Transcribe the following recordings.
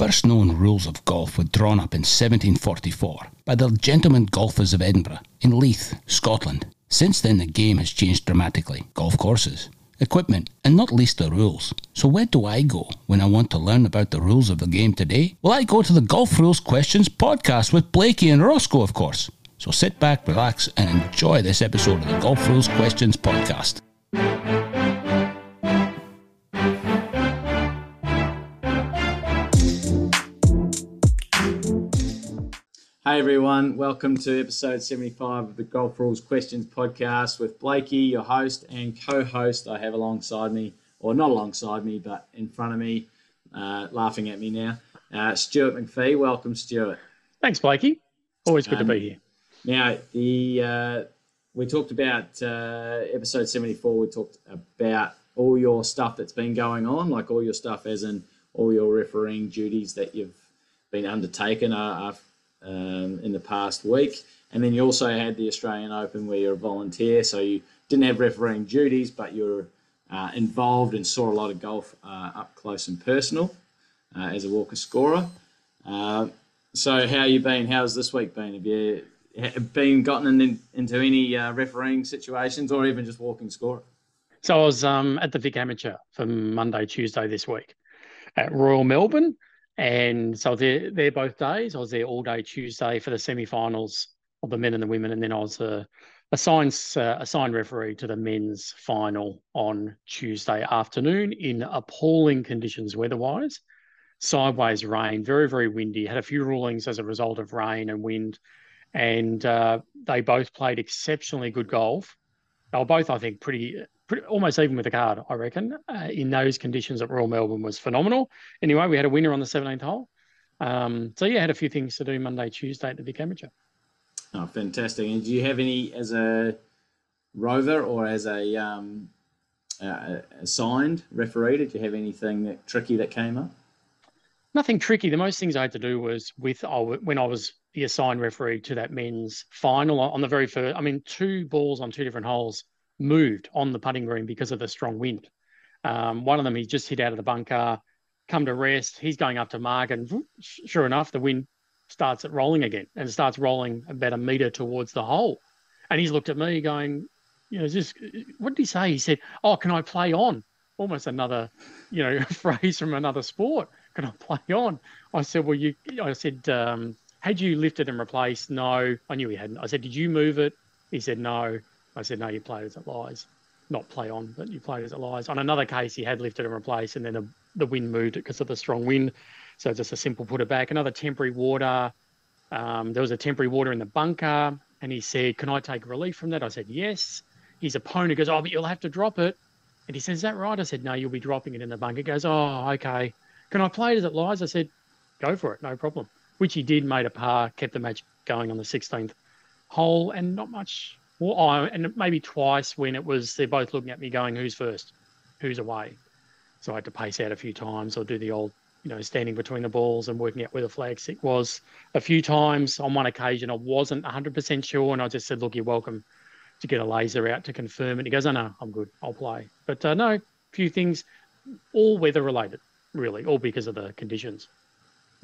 first known rules of golf were drawn up in 1744 by the Gentlemen Golfers of Edinburgh in Leith, Scotland. Since then, the game has changed dramatically. Golf courses, equipment, and not least the rules. So, where do I go when I want to learn about the rules of the game today? Well, I go to the Golf Rules Questions podcast with Blakey and Roscoe, of course. So, sit back, relax, and enjoy this episode of the Golf Rules Questions podcast. Hey everyone, welcome to episode 75 of the Golf Rules Questions podcast with Blakey, your host and co host. I have alongside me, or not alongside me, but in front of me, uh, laughing at me now, uh, Stuart McPhee. Welcome, Stuart. Thanks, Blakey. Always good um, to be here. Now, the uh, we talked about uh, episode 74, we talked about all your stuff that's been going on, like all your stuff, as in all your refereeing duties that you've been undertaken. Uh, um, in the past week. And then you also had the Australian Open where you're a volunteer, so you didn't have refereeing duties, but you're uh, involved and saw a lot of golf uh, up close and personal uh, as a Walker scorer. Uh, so how you been? How's this week been? Have you been gotten in, into any uh, refereeing situations or even just walking scorer? So I was um, at the Vic Amateur for Monday, Tuesday this week at Royal Melbourne. And so they're, they're both days. I was there all day Tuesday for the semi-finals of the men and the women, and then I was a assigned uh, assigned referee to the men's final on Tuesday afternoon in appalling conditions weather-wise. Sideways rain, very very windy. Had a few rulings as a result of rain and wind, and uh, they both played exceptionally good golf. They were both, I think, pretty pretty, almost even with the card, I reckon, uh, in those conditions at Royal Melbourne was phenomenal. Anyway, we had a winner on the 17th hole. Um, so, yeah, had a few things to do Monday, Tuesday at the Vic Amateur. Oh, fantastic. And do you have any as a rover or as a um, uh, assigned referee? Did you have anything that, tricky that came up? Nothing tricky. The most things I had to do was with oh, when I was the assigned referee to that men's final on the very first. I mean, two balls on two different holes moved on the putting green because of the strong wind. Um, one of them he just hit out of the bunker, come to rest. He's going up to mark, and sure enough, the wind starts it rolling again and starts rolling about a meter towards the hole. And he's looked at me going, you know, just what did he say? He said, "Oh, can I play on?" Almost another, you know, phrase from another sport. Can I play on? I said, "Well, you." I said, um, "Had you lifted and replaced?" No, I knew he hadn't. I said, "Did you move it?" He said, "No." I said, no, you played as it lies. Not play on, but you played as it lies. On another case, he had lifted and replaced, and then the, the wind moved it because of the strong wind. So just a simple put it back. Another temporary water. Um, there was a temporary water in the bunker, and he said, Can I take relief from that? I said, Yes. His opponent goes, Oh, but you'll have to drop it. And he says, Is that right? I said, No, you'll be dropping it in the bunker. He goes, Oh, okay. Can I play it as it lies? I said, Go for it, no problem. Which he did, made a par, kept the match going on the 16th hole, and not much well, I, and maybe twice when it was they're both looking at me going, "Who's first? Who's away?" So I had to pace out a few times or do the old, you know, standing between the balls and working out where the flag stick was. A few times on one occasion, I wasn't 100% sure, and I just said, "Look, you're welcome to get a laser out to confirm it." He goes, "Oh no, I'm good. I'll play." But uh, no, a few things, all weather related, really, all because of the conditions.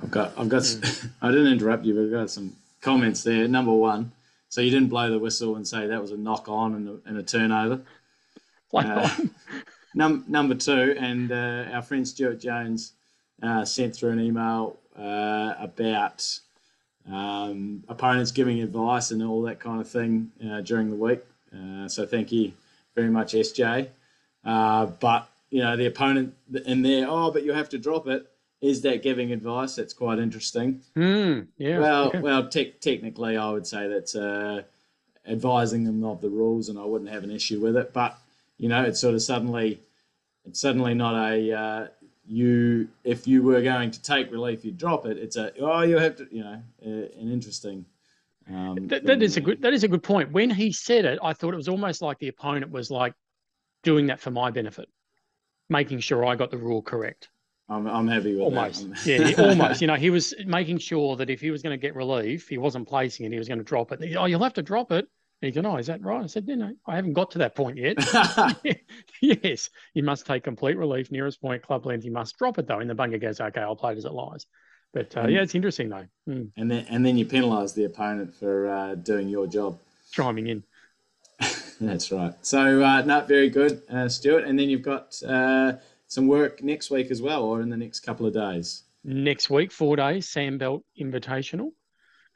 I've got, I've got. Mm. I didn't interrupt you, but I've got some comments there. Number one so you didn't blow the whistle and say that was a knock on and a, and a turnover. Uh, num- number two, and uh, our friend Stuart Jones uh, sent through an email uh, about um, opponents giving advice and all that kind of thing uh, during the week. Uh, so thank you very much, SJ. but you know the opponent in there, oh, but you have to drop it is that giving advice? That's quite interesting. Mm, yeah. Well, well, te- technically, I would say that's uh, advising them of the rules, and I wouldn't have an issue with it. But you know, it's sort of suddenly, it's suddenly not a uh, you. If you were going to take relief, you drop it. It's a oh, you have to. You know, uh, an interesting. Um, that, that is a good. That is a good point. When he said it, I thought it was almost like the opponent was like doing that for my benefit, making sure I got the rule correct. I'm, I'm happy with almost. yeah, almost. You know, he was making sure that if he was going to get relief, he wasn't placing it. He was going to drop it. oh, you'll have to drop it. And He said, "Oh, is that right?" I said, "No, no, I haven't got to that point yet." yes, you must take complete relief nearest point club length. You must drop it though. And the bunker goes, "Okay, I'll play it as it lies." But uh, And- yeah, it's interesting though. Mm, and then and then you penalise the opponent for uh, doing your job. chiming in. That's right. So uh, no, very good, uh, Stuart. And then you've got uh, some work next week as well, or in the next couple of days. Next week, four days, Sandbelt Invitational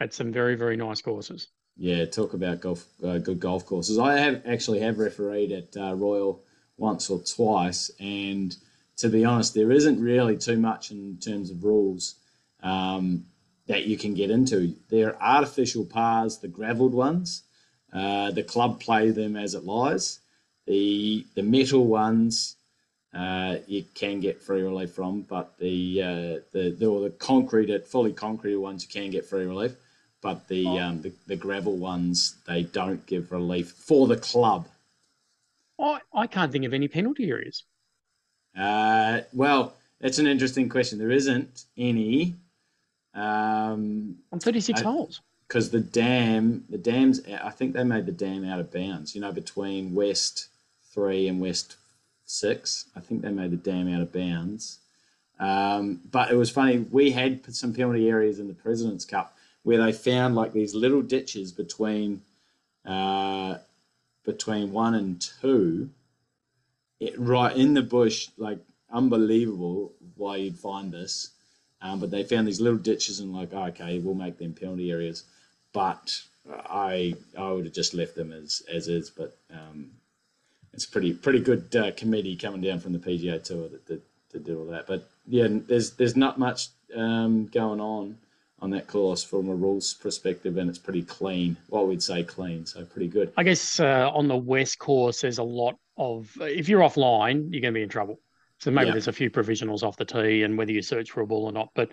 at some very very nice courses. Yeah, talk about golf, uh, good golf courses. I have actually have refereed at uh, Royal once or twice, and to be honest, there isn't really too much in terms of rules um, that you can get into. They're artificial pars, the gravelled ones. Uh, the club play them as it lies. The the metal ones uh, you can get free relief from, but the uh, the the, or the concreted, fully concrete ones you can get free relief. But the, um, the the gravel ones they don't give relief for the club. I, I can't think of any penalty areas. Uh, well, that's an interesting question. There isn't any. Um, on 36 holes. because the dam, the dams, I think they made the dam out of bounds. You know, between West Three and West Six, I think they made the dam out of bounds. Um, but it was funny. We had some penalty areas in the Presidents Cup where they found like these little ditches between uh, between one and two, it, right in the bush, like unbelievable why you'd find this. Um, but they found these little ditches and like, oh, okay, we'll make them penalty areas. But I I would have just left them as as is. But um, it's pretty pretty good uh, committee coming down from the PGA Tour that that did all that. But yeah, there's there's not much um, going on on that course from a rules perspective, and it's pretty clean. What we'd say clean, so pretty good. I guess uh, on the West course, there's a lot of, if you're offline, you're going to be in trouble. So maybe Yeah. there's a few provisionals off the tee and whether you search for a ball or not. But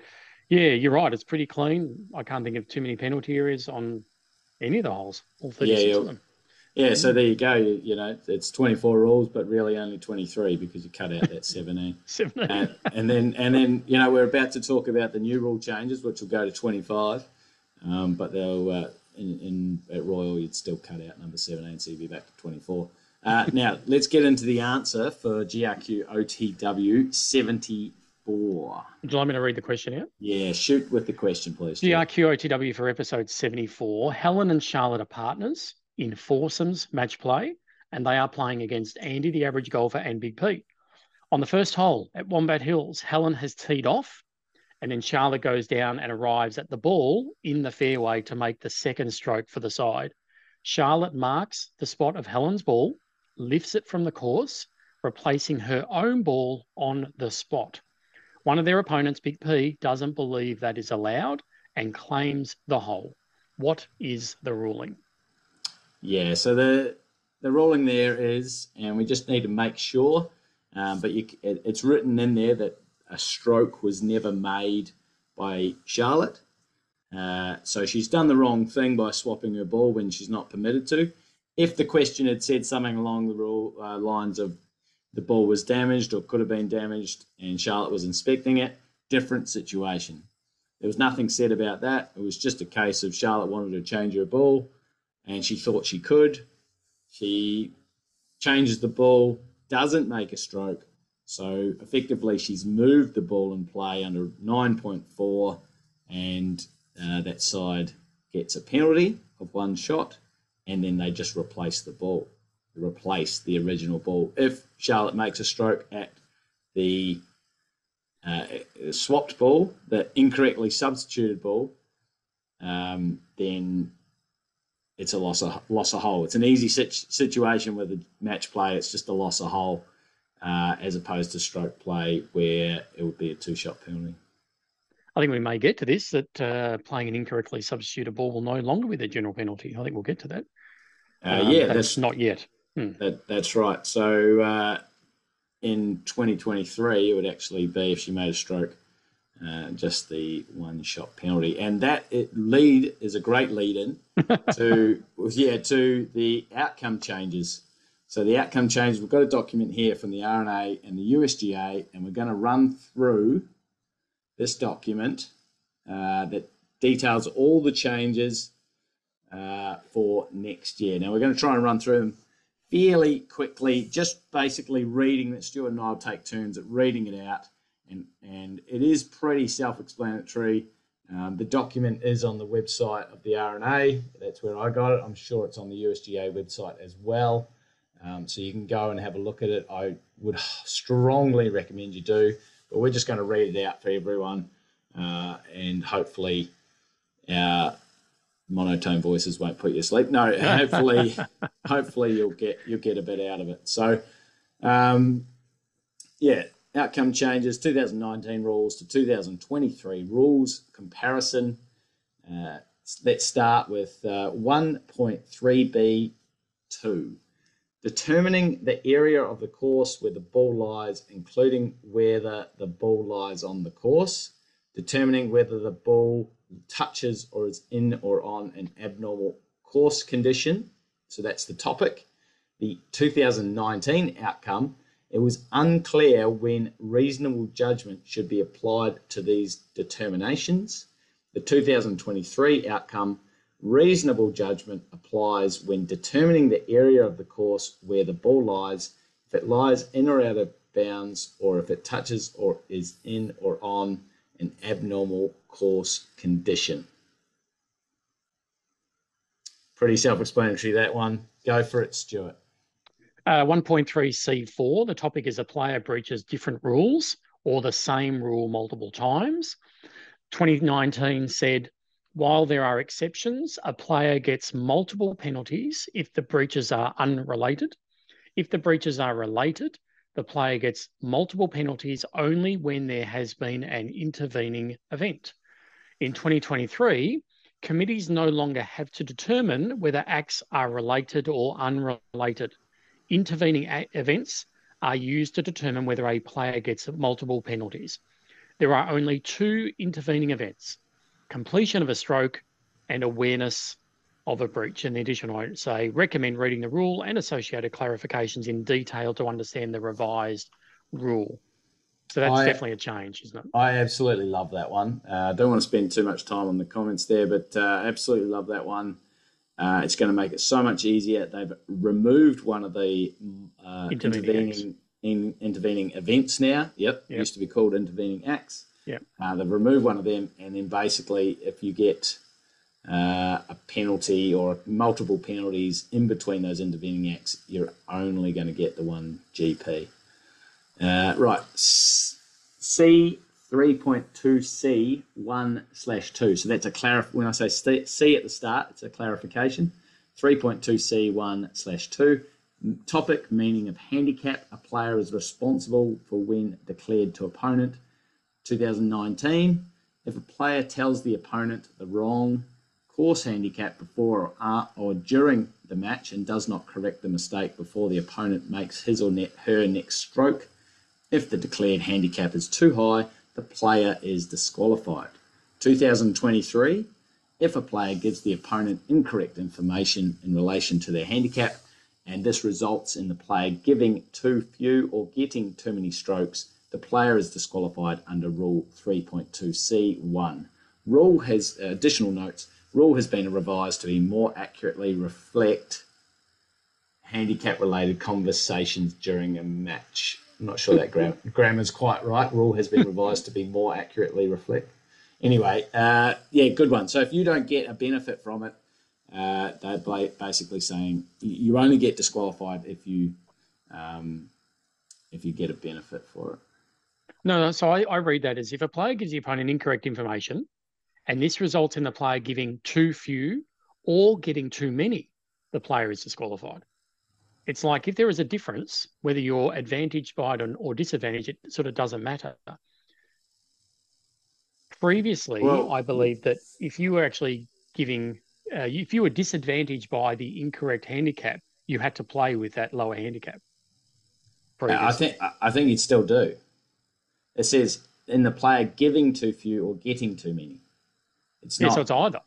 yeah, you're right. It's pretty clean. I can't think of too many penalty areas on any of the holes, all 36 yeah. of them. Yeah, so there you go. You, you know, it's 24 rules, but really only 23 because you cut out that 17. 17. and, and then and then you know we're about to talk about the new rule changes, which will go to 25. Um, but they'll uh, in, in at Royal you'd still cut out number 17, so you'd be back to 24. Uh, now let's get into the answer for GRQ OTW 74. Would you like me to read the question out? Yeah, shoot with the question, please. Stuart. GRQOTW for episode 74. Helen and Charlotte are partners in foursomes match play, and they are playing against Andy, the average golfer, and Big Pete. On the first hole at Wombat Hills, Helen has teed off, and then Charlotte goes down and arrives at the ball in the fairway to make the second stroke for the side. Charlotte marks the spot of Helen's ball, lifts it from the course, replacing her own ball on the spot. One of their opponents, Big P, doesn't believe that is allowed and claims the hole. What is the ruling? Yeah, so the the ruling there is, and we just need to make sure, um, but you, it, it's written in there that a stroke was never made by Charlotte. Uh, so she's done the wrong thing by swapping her ball when she's not permitted to. If the question had said something along the rule uh, lines of the ball was damaged or could have been damaged, and Charlotte was inspecting it, different situation. There was nothing said about that. It was just a case of Charlotte wanted to change her ball and she thought she could. She changes the ball, doesn't make a stroke. So effectively, she's moved the ball in play under 9.4, and uh, that side gets a penalty of one shot, and then they just replace the ball, replace the original ball. If Charlotte makes a stroke at the uh, swapped ball, the incorrectly substituted ball, um, then it's a loss of loss of hole. It's an easy situation with a match play. It's just a loss of hole, uh, as opposed to stroke play where it would be a two shot penalty. I think we may get to this that uh, playing an incorrectly substituted ball will no longer be the general penalty. I think we'll get to that. Uh, Um, yeah, that's that's not yet. that, that's right. So uh, in 2023, it would actually be if she made a stroke, uh, just the one shot penalty, and that it lead is a great lead in to yeah to the outcome changes. So the outcome changes, we've got a document here from the R&A and the USGA, and we're going to run through this document uh, that details all the changes uh, for next year. Now we're going to try and run through them fairly quickly, just basically reading that Stuart and I will take turns at reading it out, and and it is pretty self-explanatory. Um, the document is on the website of the R&A. That's where I got it. I'm sure it's on the USGA website as well. Um, so you can go and have a look at it. I would strongly recommend you do. But we're just going to read it out for everyone, uh, and hopefully our monotone voices won't put you to sleep. No, hopefully, hopefully you'll get you'll get a bit out of it. So, um, yeah, outcome changes 2019 rules to 2023 rules comparison. Uh, let's start with uh, 1.3b2 determining the area of the course where the ball lies, including whether the ball lies on the course, determining whether the ball touches or is in or on an abnormal course condition. So that's the topic. The 2019 outcome, it was unclear when reasonable judgment should be applied to these determinations. The 2023 outcome, Reasonable judgment applies when determining the area of the course where the ball lies, if it lies in or out of bounds, or if it touches or is in or on an abnormal course condition. Pretty self explanatory, that one. Go for it, Stuart. Uh, 1.3C4, the topic is a player breaches different rules or the same rule multiple times. 2019 said while there are exceptions, a player gets multiple penalties if the breaches are unrelated. If the breaches are related, the player gets multiple penalties only when there has been an intervening event. In 2023, committees no longer have to determine whether acts are related or unrelated. Intervening events are used to determine whether a player gets multiple penalties. There are only two intervening events completion of a stroke and awareness of a breach. In addition, I say recommend reading the rule and associated clarifications in detail to understand the revised rule. So that's I, definitely a change, isn't it? I absolutely love that one. Uh, I uh, don't want to spend too much time on the comments there, but uh, absolutely love that one. Uh, it's going to make it so much easier. They've removed one of the uh, intervening intervening, in, intervening events now. Yep, yep, used to be called intervening acts. Yeah. Uh, they've removed one of them, and then basically, if you get uh, a penalty or multiple penalties in between those intervening acts, you're only going to get the one GP. Uh, right. C 3.2C 1 slash 2. So that's a clarif. When I say C at the start, it's a clarification. 3.2C 1 slash 2. Topic meaning of handicap. A player is responsible for when declared to opponent 2019, if a player tells the opponent the wrong course handicap before or, or during the match and does not correct the mistake before the opponent makes his or her next stroke, if the declared handicap is too high, the player is disqualified. 2023, if a player gives the opponent incorrect information in relation to their handicap, and this results in the player giving too few or getting too many strokes, the player is disqualified under Rule 3.2C1. Rule has uh, additional notes. Rule has been revised to be more accurately reflect handicap related conversations during a match. I'm not sure that gram- grammar's quite right. Rule has been revised to be more accurately reflect. Anyway, uh, yeah, good one. So if you don't get a benefit from it, uh, they're basically saying you only get disqualified if you um, if you get a benefit for it. No, no. So I, I read that as if a player gives the opponent incorrect information, and this results in the player giving too few or getting too many, the player is disqualified. It's like if there is a difference, whether you're advantaged by it or disadvantaged, it sort of doesn't matter. Previously, well, I believe that if you were actually giving, uh, if you were disadvantaged by the incorrect handicap, you had to play with that lower handicap. Previously. I think I think you'd still do. It says in the player giving too few or getting too many. It's not. Yeah, so it's either.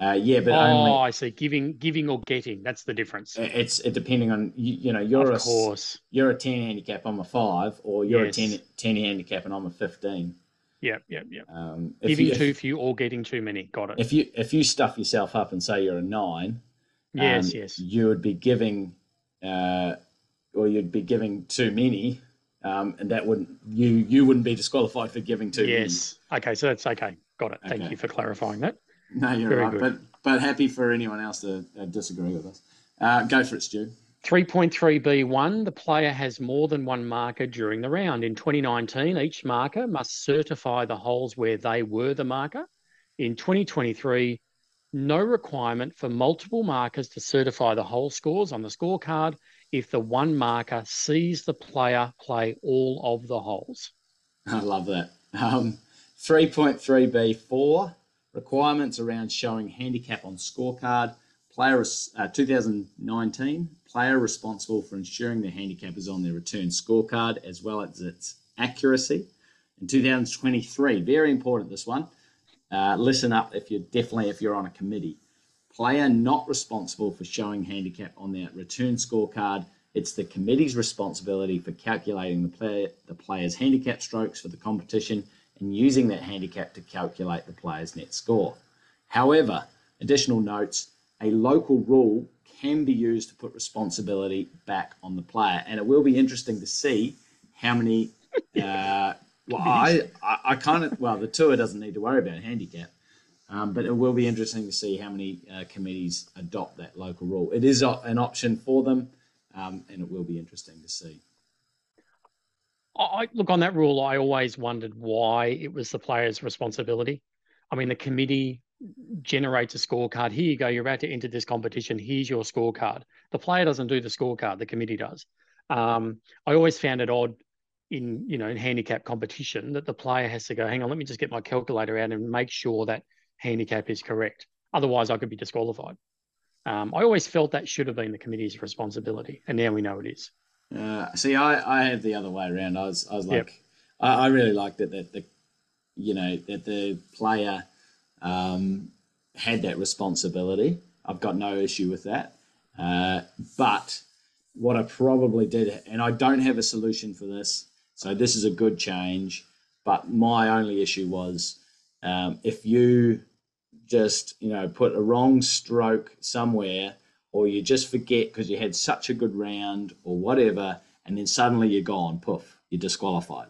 Uh, yeah, but oh, only, I see. Giving, giving or getting. That's the difference. It's it depending on you. You know, you're of a course. you're a ten handicap. I'm a five, or you're yes. a 10, 10 handicap and I'm a fifteen. Yeah, yeah, yeah. Um, Giving you, too if, few or getting too many. Got it. if you if you stuff yourself up and say you're a nine, yes, um, yes. you would be giving, uh, or you'd be giving too many, um, and that wouldn't you you wouldn't be disqualified for giving too many. Yes. Okay, so that's okay. Got it. Thank Okay. you for clarifying that. Many. No, you're Very right. good. But but happy for anyone else to uh, disagree with us. Uh, go for it, Stu. 3.3b1 the player has more than one marker during the round. In 2019, each marker must certify the holes where they were the marker. In 2023, no requirement for multiple markers to certify the hole scores on the scorecard if the one marker sees the player play all of the holes. I love that. Um, 3.3b4 requirements around showing handicap on scorecard. Player uh, 2019 player responsible for ensuring their handicap is on their return scorecard as well as its accuracy. In 2023, very important this one. Uh, listen up if you're definitely if you're on a committee. Player not responsible for showing handicap on their return scorecard. It's the committee's responsibility for calculating the player the player's handicap strokes for the competition and using that handicap to calculate the player's net score. However, additional notes, a local rule can be used to put responsibility back on the player. And it will be interesting to see how many. Uh, well, I, I, I kind of, well, the tour doesn't need to worry about handicap, um, but it will be interesting to see how many uh, committees adopt that local rule. It is an option for them, um, and it will be interesting to see. I look on that rule. I always wondered why it was the player's responsibility. I mean, the committee generates a scorecard. Here you go. You're about to enter this competition. Here's your scorecard. The player doesn't do the scorecard. The committee does. Um, I always found it odd in you know in handicap competition that the player has to go. Hang on, let me just get my calculator out and make sure that handicap is correct. Otherwise, I could be disqualified. Um, I always felt that should have been the committee's responsibility, and now we know it is. Uh, see, I, I had the other way around. I was, I was Yep. like, I, I really liked it that the, you know, that the player um, had that responsibility. I've got no issue with that. Uh, but what I probably did, and I don't have a solution for this, so this is a good change. But my only issue was um, if you just, you know, put a wrong stroke somewhere or you just forget because you had such a good round or whatever, and then suddenly you're gone, poof, you're disqualified.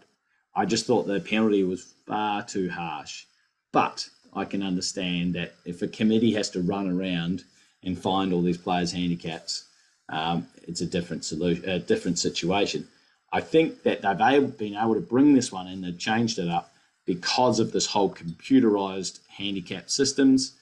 I just thought the penalty was far too harsh. But I can understand that if a committee has to run around and find all these players' handicaps, um, it's a different solution, a different situation. I think that they've been able to bring this one in, they've changed it up because of this whole computerized handicap systems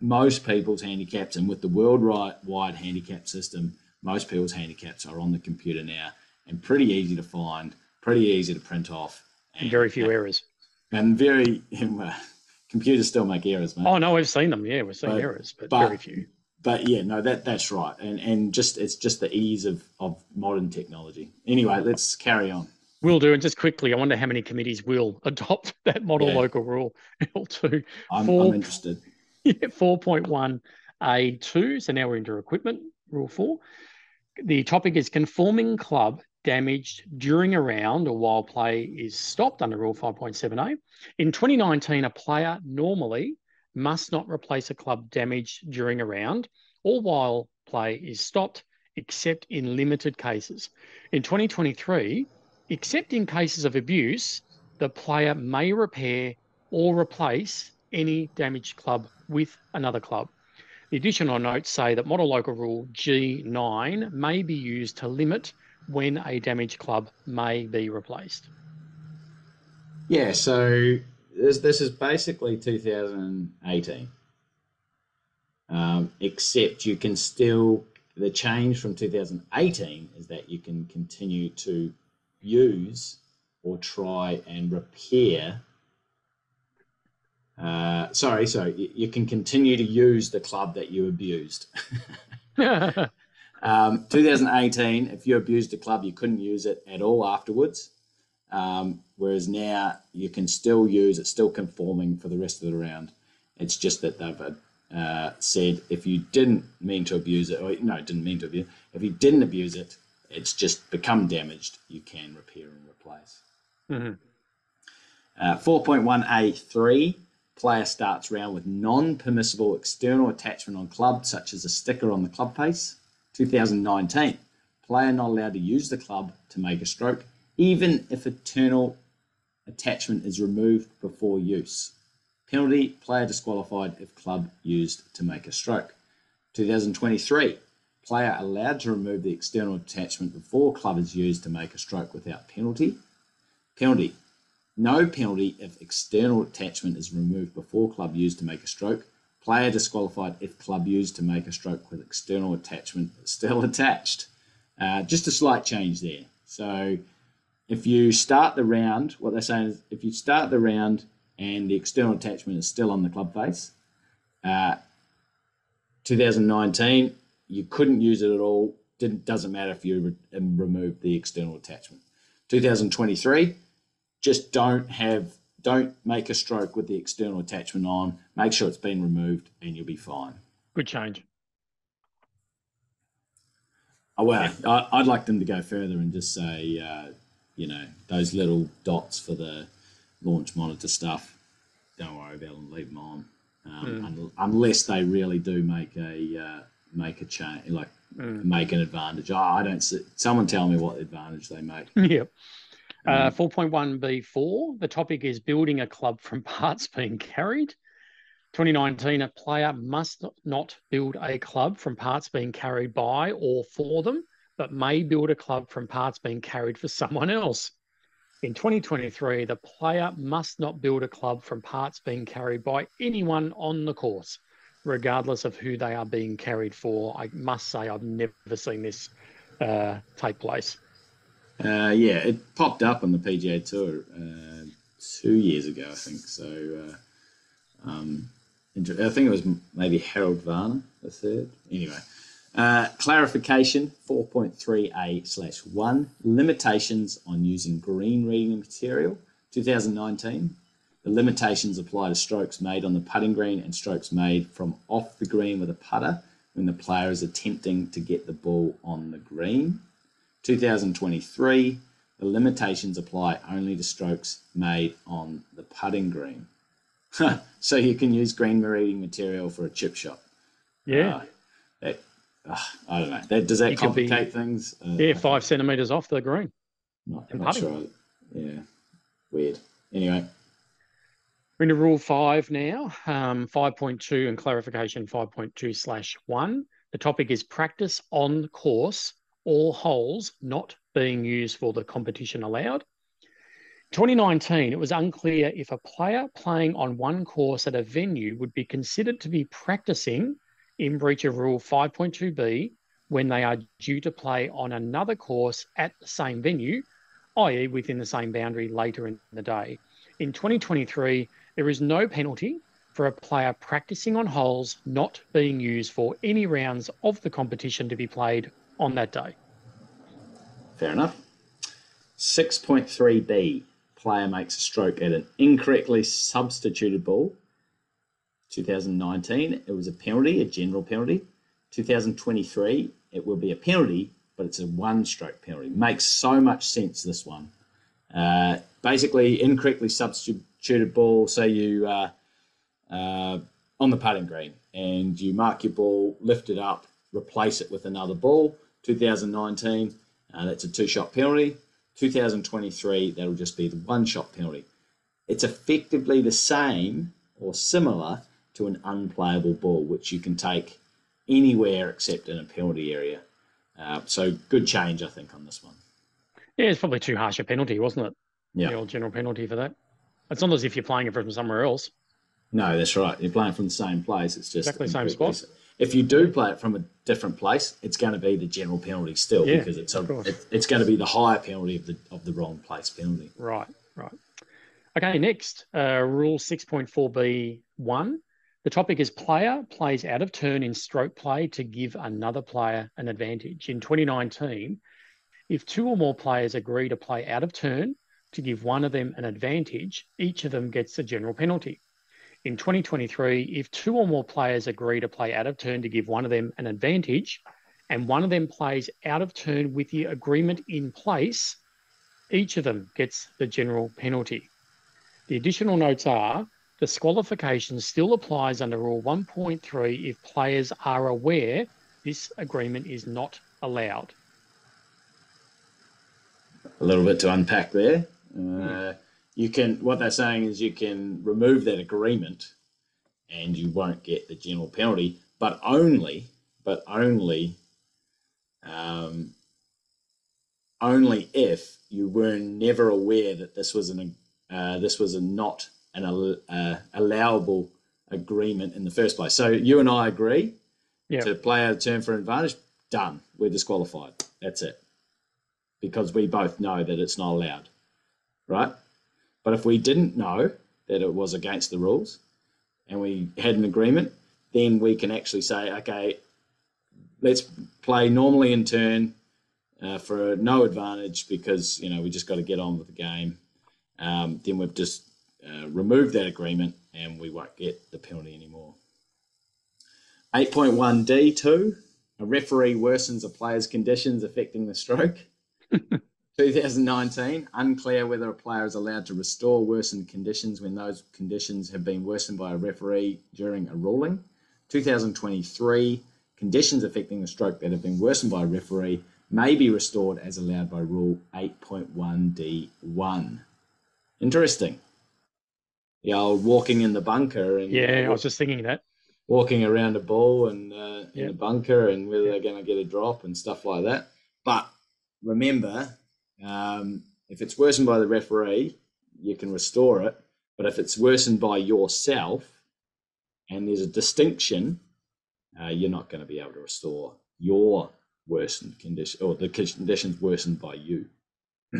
most people's handicaps, and with the worldwide handicap system, most people's handicaps are on the computer now and pretty easy to find, pretty easy to print off. And very few errors. And very, computers still make errors, mate. Oh no, we've seen them. Yeah, we've seen But- errors, but, but- very few. But yeah, no, that that's right. And and just it's just the ease of, of modern technology. Anyway, let's carry on. Will do. And just quickly, I wonder how many committees will adopt that model Yeah. local rule L2. I'm, I'm interested. Yeah, 4.1A2. So now we're into equipment, rule four. The topic is conforming club damaged during a round or while play is stopped under rule 5.7A. In 2019, a player normally must not replace a club damaged during a round or while play is stopped, except in limited cases. In 2023, except in cases of abuse, the player may repair or replace any damaged club with another club. The additional notes say that Model Local Rule G9 may be used to limit when a damaged club may be replaced. Yeah, so this this is basically 2018. Um, except you can still the change from 2018 is that you can continue to use or try and repair. Uh, sorry, sorry, you, you can continue to use the club that you abused. Um, 2018, if you abused a club, you couldn't use it at all afterwards. Um, whereas now you can still use it, still conforming for the rest of the round. It's just that they've uh, said if you didn't mean to abuse it, or no, didn't mean to abuse, if you didn't abuse it, it's just become damaged. You can repair and replace. Mhm. Uh, 4.1A3 player starts round with non permissible external attachment on club, such as a sticker on the club face. 2019 player not allowed to use the club to make a stroke, even if internal attachment is removed before use. Penalty player disqualified if club used to make a stroke. 2023 player allowed to remove the external attachment before club is used to make a stroke without penalty. Penalty no penalty if external attachment is removed before club used to make a stroke. Player disqualified if club used to make a stroke with external attachment still attached. Uh, just a slight change there. So if you start the round, what they're saying is if you start the round and the external attachment is still on the club face, uh, 2019, you couldn't use it at all. Didn't, doesn't matter if you re- um, remove the external attachment. 2023, just don't have don't make a stroke with the external attachment on. Make sure it's been removed, and you'll be fine. Good change. Oh, well, yeah. I, would like them to go further and just say, uh, you know, those little dots for the launch monitor stuff. Don't worry about them. Leave them on, um, mm. un- unless they really do make a uh, make a change, like mm. make an advantage. Oh, I don't see. Someone tell me what advantage they make. yep. Uh, 4.1b4, mm. the topic is building a club from parts being carried. 2019, a player must not build a club from parts being carried by or for them, but may build a club from parts being carried for someone else. In 2023, the player must not build a club from parts being carried by anyone on the course, regardless of who they are being carried for. I must say, I've never seen this uh, take place. Uh, yeah, it popped up on the PGA Tour uh, two years ago, I think. So, uh, um, I think it was maybe Harold Varner, the third. Anyway, uh, clarification 4.3a slash 1 limitations on using green reading material 2019. The limitations apply to strokes made on the putting green and strokes made from off the green with a putter when the player is attempting to get the ball on the green. 2023, the limitations apply only to strokes made on the putting green. so you can use green reading material for a chip shot. Yeah. Uh, that, uh, I don't know. That, does that it complicate be, things? Uh, yeah, five centimeters off the green. Not, not sure. Yeah. Weird. Anyway. We're into rule five now, um, 5.2 and clarification 5.2 slash one. The topic is practice on course all holes not being used for the competition allowed. 2019, it was unclear if a player playing on one course at a venue would be considered to be practicing in breach of Rule 5.2b when they are due to play on another course at the same venue, i.e., within the same boundary later in the day. In 2023, there is no penalty for a player practicing on holes not being used for any rounds of the competition to be played on that day. Fair enough. 6.3b player makes a stroke at an incorrectly substituted ball. 2019, it was a penalty, a general penalty. 2023, it will be a penalty, but it's a one stroke penalty. Makes so much sense, this one. Uh, basically, incorrectly substituted ball, say you uh, uh, on the putting green and you mark your ball, lift it up, replace it with another ball. 2019, uh, that's a two shot penalty. 2023, that'll just be the one shot penalty. It's effectively the same or similar to an unplayable ball, which you can take anywhere except in a penalty area. Uh, so good change, I think, on this one. Yeah, it's probably too harsh a penalty, wasn't it? Yeah. The old general penalty for that. It's not as if you're playing it from somewhere else. No, that's right. You're playing from the same place. It's just exactly the same spot. If you do play it from a different place, it's going to be the general penalty still yeah, because it's a, it, it's going to be the higher penalty of the of the wrong place penalty. Right, right. Okay, next, uh, rule 6.4b1. The topic is player plays out of turn in stroke play to give another player an advantage. In 2019, if two or more players agree to play out of turn to give one of them an advantage, each of them gets a general penalty. In 2023, if two or more players agree to play out of turn to give one of them an advantage, and one of them plays out of turn with the agreement in place, each of them gets the general penalty. The additional notes are disqualification still applies under Rule 1.3 if players are aware this agreement is not allowed. A little bit to unpack there. Uh, you can what they're saying is you can remove that agreement, and you won't get the general penalty, but only, but only, um, only if you were never aware that this was an uh, this was a not an uh, allowable agreement in the first place. So you and I agree yep. to play out a turn for advantage. Done. We're disqualified. That's it. Because we both know that it's not allowed, right? But if we didn't know that it was against the rules and we had an agreement, then we can actually say, okay, let's play normally in turn uh, for no advantage because you know we just got to get on with the game. Um, then we've just uh, removed that agreement and we won't get the penalty anymore. 8.1D2 a referee worsens a player's conditions affecting the stroke. 2019, unclear whether a player is allowed to restore worsened conditions when those conditions have been worsened by a referee during a ruling. 2023, conditions affecting the stroke that have been worsened by a referee may be restored as allowed by Rule 8.1D1. Interesting. The old walking in the bunker. and Yeah, I was just thinking that. Walking around a ball and uh, in a bunker and whether they're going to get a drop and stuff like that. But remember, um, if it's worsened by the referee, you can restore it. But if it's worsened by yourself and there's a distinction, uh, you're not going to be able to restore your worsened condition or the conditions worsened by you.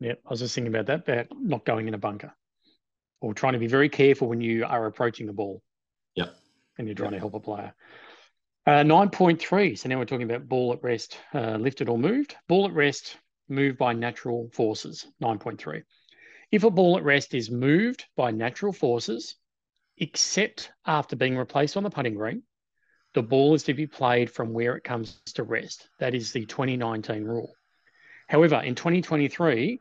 yeah, I was just thinking about that, about not going in a bunker or trying to be very careful when you are approaching the ball. Yep. And you're trying yep. to help a player. Uh, 9.3. So now we're talking about ball at rest, uh, lifted or moved. Ball at rest, moved by natural forces. 9.3. If a ball at rest is moved by natural forces, except after being replaced on the putting green, the ball is to be played from where it comes to rest. That is the 2019 rule. However, in 2023,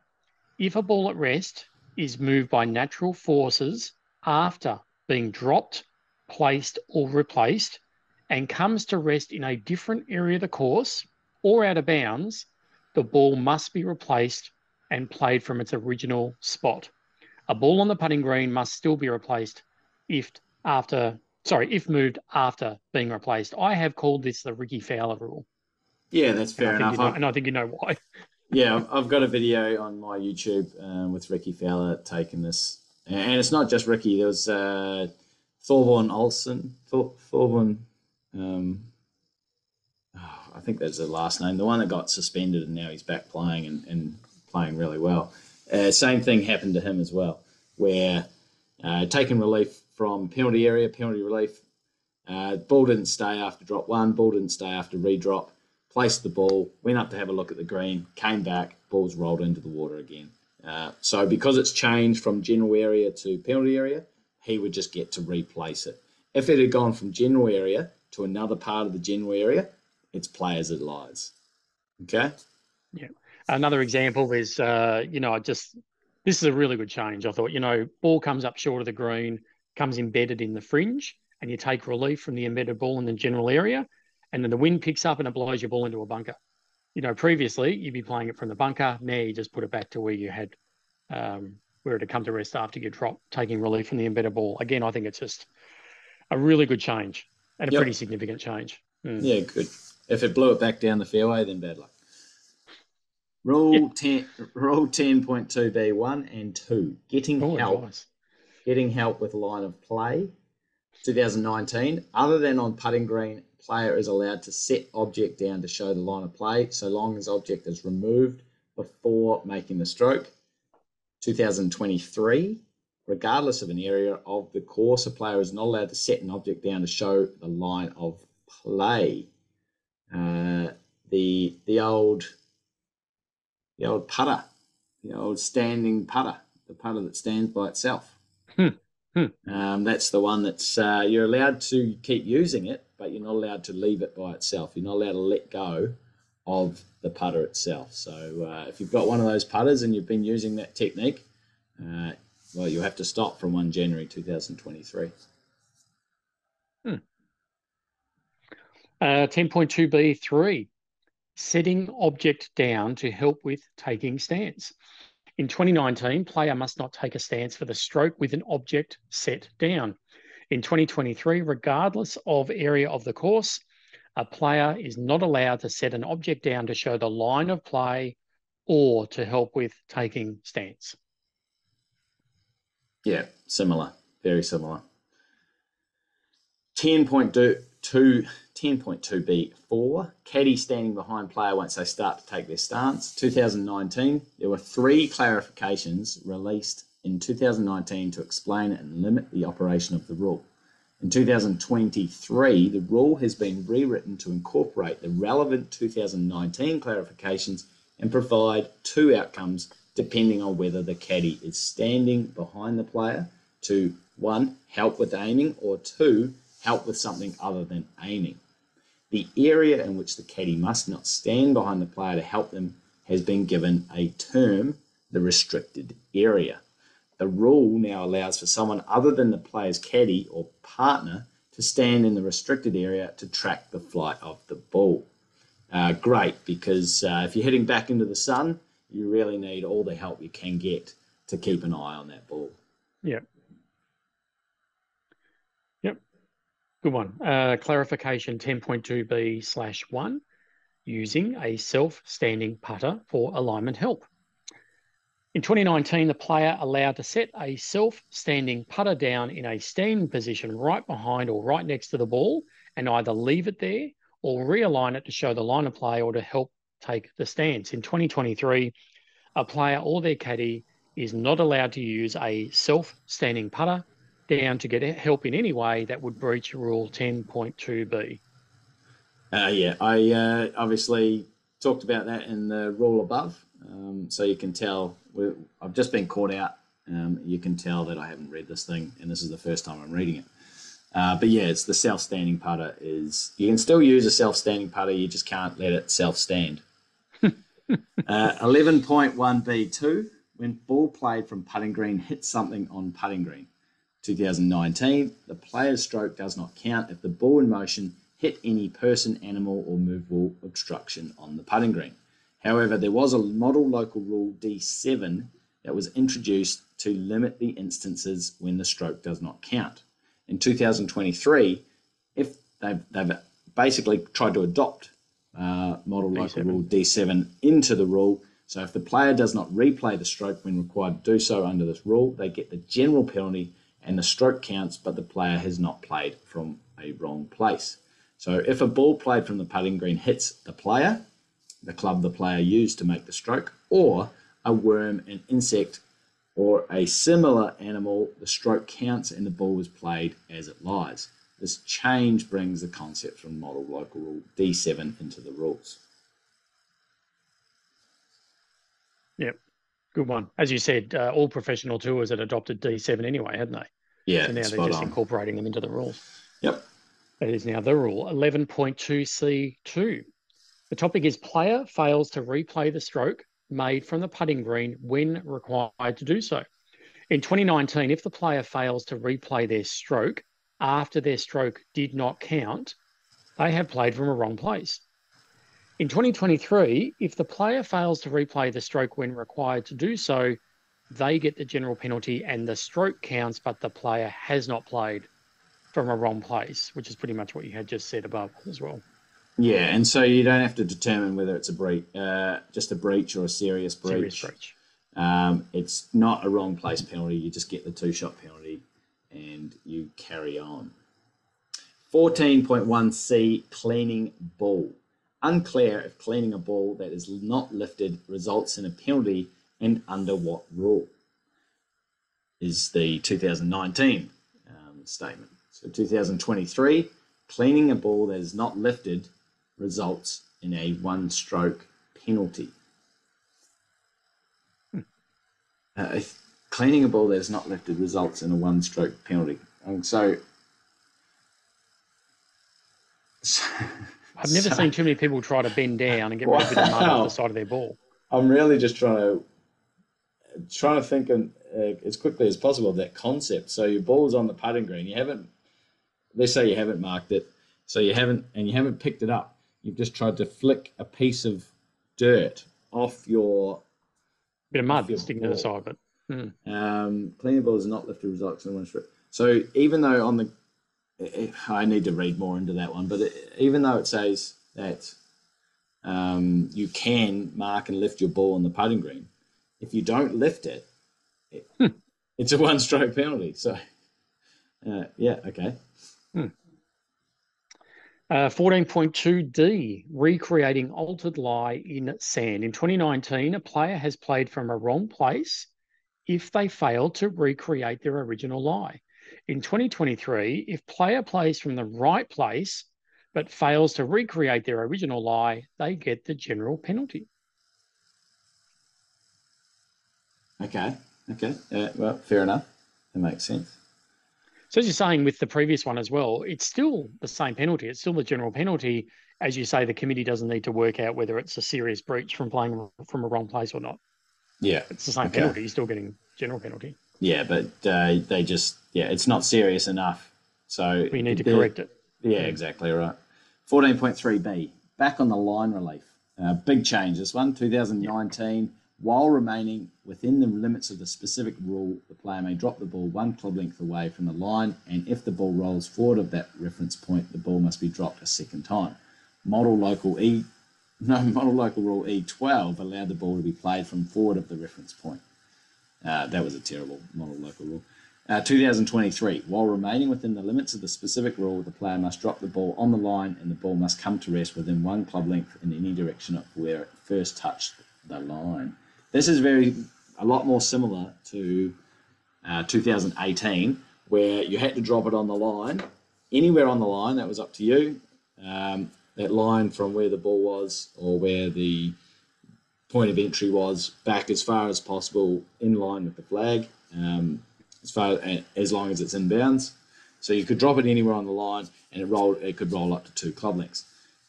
if a ball at rest is moved by natural forces after being dropped, placed, or replaced, and comes to rest in a different area of the course or out of bounds, the ball must be replaced and played from its original spot. A ball on the putting green must still be replaced if after sorry, if moved after being replaced. I have called this the Rickie Fowler rule. Yeah, that's fair and enough. You know, and I think you know why. yeah, I've got a video on my YouTube um, with Rickie Fowler taking this, and it's not just Rickie. There was uh, Thorbjørn Olesen, Thor- Thorbjørn. Um, oh, I think that's the last name. The one that got suspended and now he's back playing and, and playing really well. Uh, same thing happened to him as well, where uh, taking relief from penalty area, penalty relief. Uh, ball didn't stay after drop one, ball didn't stay after redrop. Placed the ball, went up to have a look at the green, came back, ball's rolled into the water again. Uh, so because it's changed from general area to penalty area, he would just get to replace it. If it had gone from general area to another part of the general area, it's players it lies. Okay. Yeah. Another example is, uh, you know, I just this is a really good change. I thought, you know, ball comes up short of the green, comes embedded in the fringe, and you take relief from the embedded ball in the general area, and then the wind picks up and it blows your ball into a bunker. You know, previously you'd be playing it from the bunker. Now you just put it back to where you had, um, where it had come to rest after you drop, taking relief from the embedded ball. Again, I think it's just a really good change and a yep. pretty significant change. Mm. Yeah, good. If it blew it back down the fairway, then bad luck. Rule ten, rule ten point two B one and two. Getting oh, help. Nice. Getting help with line of play. 2019. Other than on putting green, player is allowed to set object down to show the line of play, so long as object is removed before making the stroke. 2023. Regardless of an area of the course, a player is not allowed to set an object down to show the line of play. Uh, the the old the old putter, the old standing putter, the putter that stands by itself. Hmm. Hmm. Um, that's the one that's uh, you're allowed to keep using it, but you're not allowed to leave it by itself. You're not allowed to let go of the putter itself. So uh, if you've got one of those putters and you've been using that technique, Uh, well, you'll have to stop from 1 January 2023. Hmm. Uh, 10.2b3 setting object down to help with taking stance. In 2019, player must not take a stance for the stroke with an object set down. In 2023, regardless of area of the course, a player is not allowed to set an object down to show the line of play or to help with taking stance. Yeah, similar, very similar. 10.2 10.2b4, caddy standing behind player once they start to take their stance. 2019, there were three clarifications released in 2019 to explain and limit the operation of the rule. In 2023, the rule has been rewritten to incorporate the relevant 2019 clarifications and provide two outcomes depending on whether the caddy is standing behind the player to one, help with aiming, or two, help with something other than aiming. The area in which the caddy must not stand behind the player to help them has been given a term, the restricted area. The rule now allows for someone other than the player's caddy or partner to stand in the restricted area to track the flight of the ball. Uh, great, because uh, if you're heading back into the sun, you really need all the help you can get to keep an eye on that ball. Yep. Yep. Good one. Uh, clarification 10.2b slash 1 using a self standing putter for alignment help. In 2019, the player allowed to set a self standing putter down in a stand position right behind or right next to the ball and either leave it there or realign it to show the line of play or to help take the stance. In 2023, a player or their caddy is not allowed to use a self standing putter down to get help in any way that would breach Rule 10.2b. Uh, yeah, I uh, obviously talked about that in the rule above. Um, so you can tell, I've just been caught out. Um, you can tell that I haven't read this thing, and this is the first time I'm reading it. Uh, but yeah, it's the self-standing putter. Is you can still use a self-standing putter, you just can't let it self-stand. uh, 11.1b2, when ball played from putting green hits something on putting green. 2019, the player's stroke does not count if the ball in motion hit any person, animal, or movable obstruction on the putting green. However, there was a model local rule D7 that was introduced to limit the instances when the stroke does not count. In 2023, if they've, they've basically tried to adopt uh, model D7. local rule D7 into the rule. So if the player does not replay the stroke when required to do so under this rule, they get the general penalty and the stroke counts, but the player has not played from a wrong place. So if a ball played from the putting green hits the player, the club the player used to make the stroke, or a worm, an insect, or a similar animal, the stroke counts and the ball was played as it lies. This change brings the concept from model local rule D7 into the rules. Yep, good one. As you said, uh, all professional tours had adopted D7 anyway, hadn't they? Yeah, so now they're just on. incorporating them into the rules. Yep. That is now the rule. 11.2C2. The topic is player fails to replay the stroke made from the putting green when required to do so. In 2019, if the player fails to replay their stroke after their stroke did not count, they have played from a wrong place. In 2023, if the player fails to replay the stroke when required to do so, they get the general penalty and the stroke counts, but the player has not played from a wrong place, which is pretty much what you had just said above as well. Yeah, and so you don't have to determine whether it's a breach, uh, just a breach or a serious breach. Serious breach. Um, it's not a wrong place penalty. You just get the two shot penalty and you carry on. 14.1c cleaning ball. Unclear if cleaning a ball that is not lifted results in a penalty and under what rule is the 2019 um, statement. So 2023, cleaning a ball that is not lifted results in a one stroke penalty. Hmm. Uh, cleaning a ball that is not lifted results in a one stroke penalty. And so, so I've never so, seen too many people try to bend down and get wow. rid of the mud off the side of their ball. I'm really just trying to trying to think in, uh, as quickly as possible of that concept. So your ball's on the putting green. You haven't, let's say you haven't marked it, so you haven't, and you haven't picked it up. You've just tried to flick a piece of dirt off your Bit of mud sticking to the side, but hmm. um, clean the ball is not lifted results in one strip. So even though on the, I need to read more into that one, but it, even though it says that um, you can mark and lift your ball on the putting green, if you don't lift it, it it's a one-stroke penalty. So, uh, yeah, okay, Uh, 14.2D, recreating altered lie in sand. In 2019, a player has played from a wrong place if they fail to recreate their original lie. In 2023, if player plays from the right place but fails to recreate their original lie, they get the general penalty. okay, okay. Uh, well, fair enough. That makes sense. So as you're saying with the previous one as well, it's still the same penalty. It's still the general penalty. As you say, the committee doesn't need to work out whether it's a serious breach from playing from a wrong place or not. Yeah, It's the same Okay. penalty. You're still getting general penalty. yeah, but uh, they just yeah, it's not serious enough. So We need to correct it. Yeah, exactly right. 14.3b, back on the line relief. Uh, big change this one, 2019. While remaining within the limits of the specific rule, the player may drop the ball one club length away from the line, and if the ball rolls forward of that reference point, the ball must be dropped a second time. Model local E, no, model local rule E12 allowed the ball to be played from forward of the reference point. Uh, that was a terrible model local rule. Uh, 2023. While remaining within the limits of the specific rule, the player must drop the ball on the line and the ball must come to rest within one club length in any direction of where it first touched the line. This is very a lot more similar to uh, 2018, where you had to drop it on the line, anywhere on the line. That was up to you. Um, that line from where the ball was or where the point of entry was back as far as possible in line with the flag, um, as far as long as it's in bounds. So you could drop it anywhere on the line, and it rolled. It could roll up to two club lengths.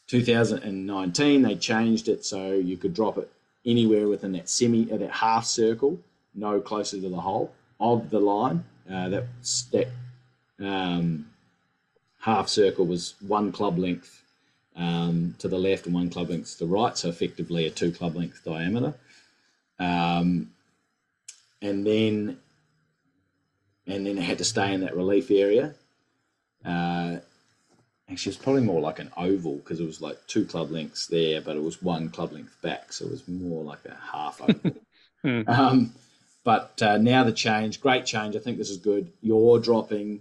2019, they changed it so you could drop it anywhere within that semi, uh, that half circle, no closer to the hole of the line. Uh, that that um, half circle was one club length um, to the left and one club length to the right, so effectively a two club length diameter. Um, and then and then it had to stay in that relief area. Uh, actually, it's probably more like an oval because it was like two club lengths there, but it was one club length back, so it was more like a half oval. Hmm. um, but uh, now the change, great change. I think this is good. You're dropping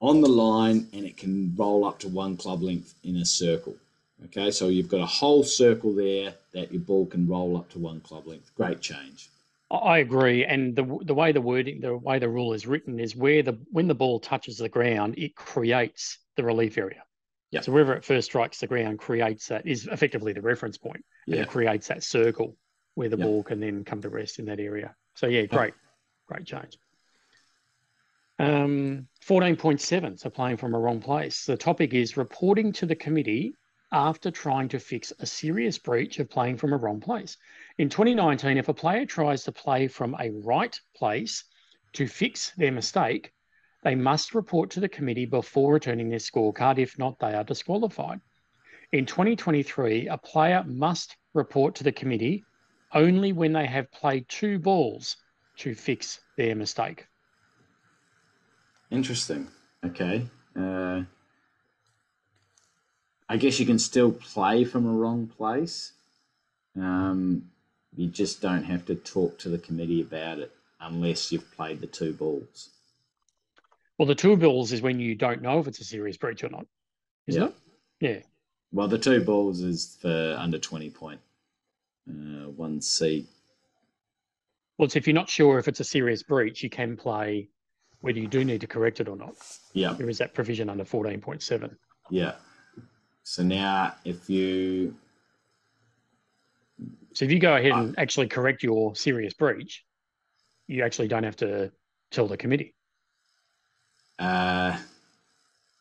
on the line, and it can roll up to one club length in a circle. Okay, so you've got a whole circle there that your ball can roll up to one club length. Great change. I- I agree, and the the way the wording, the way the rule is written, is where the when the ball touches the ground, it creates the relief area. Yeah. So wherever it first strikes the ground, creates that is effectively the reference point, and Yeah. it creates that circle where the Yeah. ball can then come to rest in that area. So yeah, great, great change. Um, fourteen point seven. So playing from a wrong place. The topic is reporting to the committee after trying to fix a serious breach of playing from a wrong place. In 2019, if a player tries to play from a right place to fix their mistake, they must report to the committee before returning their scorecard. If not, they are disqualified. In 2023, a player must report to the committee only when they have played two balls to fix their mistake. Interesting. Okay. Uh, I guess you can still play from a wrong place. Um, you just don't have to talk to the committee about it unless you've played the two balls. Well, the two balls is when you don't know if it's a serious breach or not, isn't Yeah. it? Yeah. Well, the two balls is for under 20 point. Uh, one C. Well, so if you're not sure if it's a serious breach, you can play whether you do need to correct it or not. Yeah. There is that provision under 14.7. Yeah. So now if you, So if you go ahead and actually correct your serious breach, you actually don't have to tell the committee. Uh,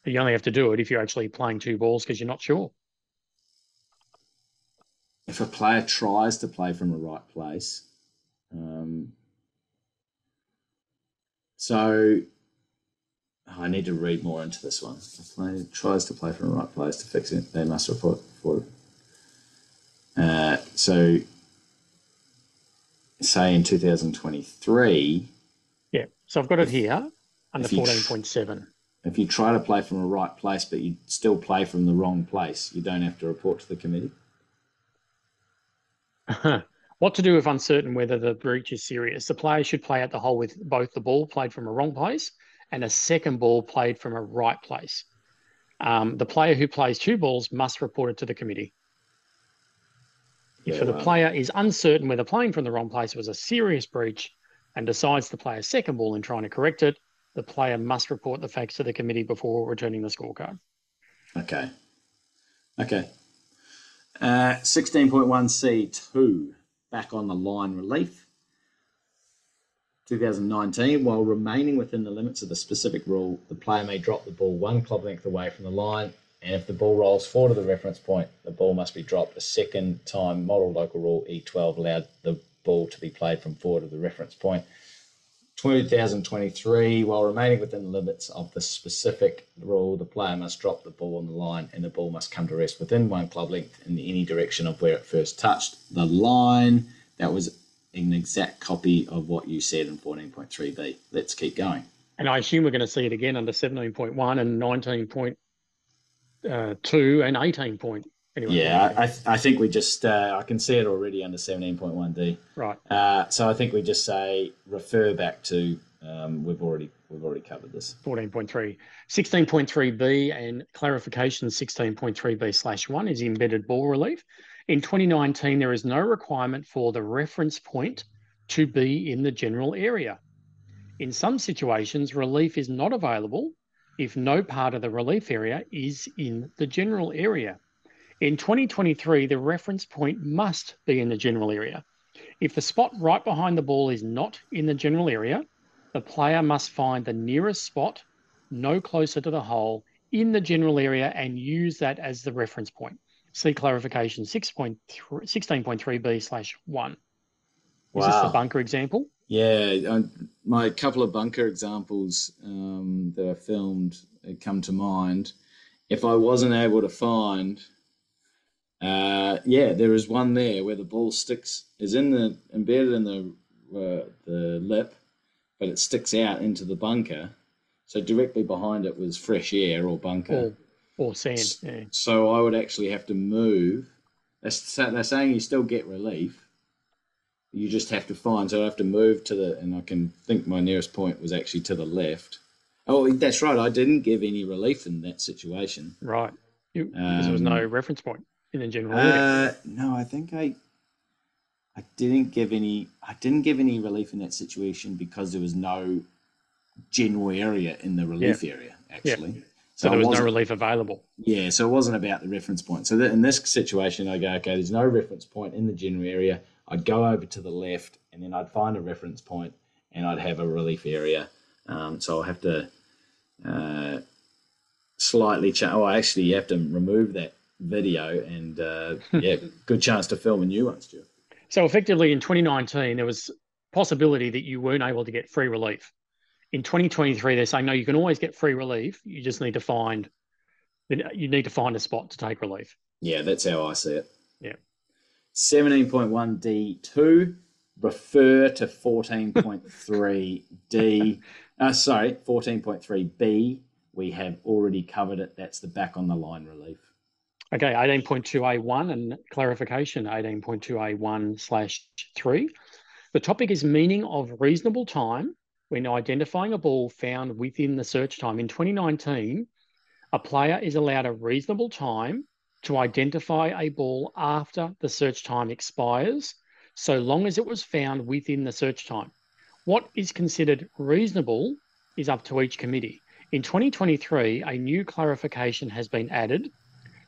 You only have to do it if you're actually playing two balls because you're not sure. if a player tries to play from a right place, um, so I need to read more into this one. The player tries to play from the right place to fix it. They must report for. Uh, so, say in 2023, Yeah. So I've got it here under If you 14.7. if you try to play from a right place but you still play from the wrong place, you don't have to report to the committee. what to do if uncertain whether the breach is serious? The player should play at the hole with both the ball played from a wrong place and a second ball played from a right place. Um, the player who plays two balls must report it to the committee. If Yeah, the player is uncertain whether playing from the wrong place was a serious breach and decides to play a second ball in trying to correct it, the player must report the facts to the committee before returning the scorecard. Okay. Okay. Uh, 16.1C2, back on the line relief. 2019, while remaining within the limits of the specific rule, the player may drop the ball one club length away from the line, and if the ball rolls forward to the reference point, the ball must be dropped a second time. Model local rule E12 allowed the ball to be played from forward of the reference point. 2023, while remaining within the limits of the specific rule, the player must drop the ball on the line and the ball must come to rest within one club length in any direction of where it first touched the line. That was an exact copy of what you said in 14.3b. Let's keep going. And I assume we're going to see it again under 17.1 and 19.2 uh, and 18. Anyway, Yeah, I, I think we just, uh, I can see it already under 17.1d. right. Uh, so I think we just say refer back to, um, we've already we've already covered this. 14.3. 16.3b and clarification 16.3b slash 1 is embedded ball relief. In 2019, there is no requirement for the reference point to be in the general area. In some situations, relief is not available if no part of the relief area is in the general area. In 2023, the reference point must be in the general area. If the spot right behind the ball is not in the general area, the player must find the nearest spot no closer to the hole in the general area and use that as the reference point. See clarification 16.3b slash 1. Is this the Wow. bunker example? Yeah, my couple of bunker examples um, that I filmed uh, come to mind. If I wasn't able to find, uh, yeah, there is one there where the ball sticks is in the embedded in the uh, the lip, but it sticks out into the bunker. So directly behind it was fresh air or bunker. Or, or sand? Yeah. So I would actually have to move. They're, they're saying you still get relief. You just have to find. So I have to move to the, and I can think my nearest point was actually to the left. Oh, that's right. I didn't give any relief in that situation. Right. You- because there was no Um, reference point in the general area. Uh, no, I think I, I didn't give any. I didn't give any relief in that situation because there was no general area in the relief area. Actually, so there was no relief available. Yeah, so it wasn't about the reference point. So that in this situation, I go, okay, there's no reference point in the general area. I'd go over to the left, and then I'd find a reference point, and I'd have a relief area. Um, so I'll have to uh, slightly change. Oh, actually, you have to remove that video, and uh, yeah, good chance to film a new one, Stuart. So effectively in 2019, there was possibility that you weren't able to get free relief. In 2023, they're saying, no, you can always get free relief. You just need to find you need to find a spot to take relief. Yeah, that's how I see it. Yeah. 17.1D2, refer to 14.3D. uh, sorry, 14.3B. We have already covered it. That's the back on the line relief. Okay, 18.2A1 and clarification 18.2A1 slash 3. The topic is meaning of reasonable time when identifying a ball found within the search time. In 2019, a player is allowed a reasonable time to identify a ball after the search time expires, so long as it was found within the search time. What is considered reasonable is up to each committee. In 2023, a new clarification has been added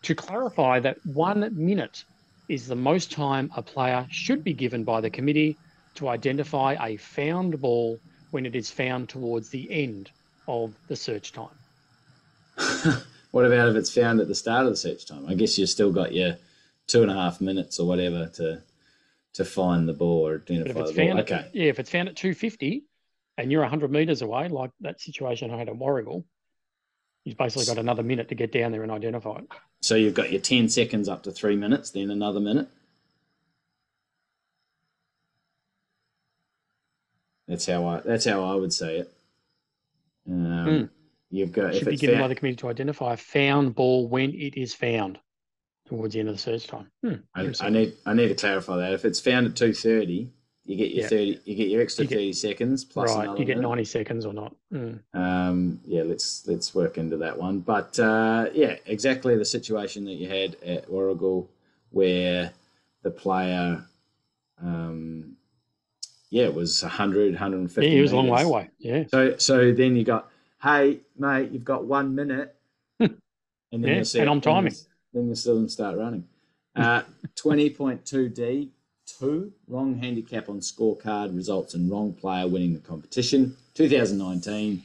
to clarify that one minute is the most time a player should be given by the committee to identify a found ball when it is found towards the end of the search time. What about if it's found at the start of the search time? I guess you've still got your two and a half minutes or whatever to to find the ball or identify it's the ball. found, Okay. yeah, if it's found at 250, and you're 100 metres away, like that situation I had at Warragul, you've basically got another minute to get down there and identify it. So you've got your 10 seconds up to three minutes, then another minute. That's how I. That's how I would say it. Um, Hmm. You've got Should be given by the committee to identify a found ball when it is found towards the end of the search time. Hmm, I. I need I need to clarify that. If it's found at two thirty, you get your Yeah. thirty. You get your extra You get- thirty seconds plus right, you get. 90 seconds or not. Hmm. Um, yeah, let's let's work into that one. But uh, yeah, exactly the situation that you had at Warragul, where the player, um, yeah, it was 100, 150. Yeah, he was a long way away. Yeah. So so then you got, hey mate, you've got one minute, and then Yeah, you see, and I'm timing. Then you still start running. Uh, Twenty point two D two wrong handicap on scorecard results in wrong player winning the competition. 2019.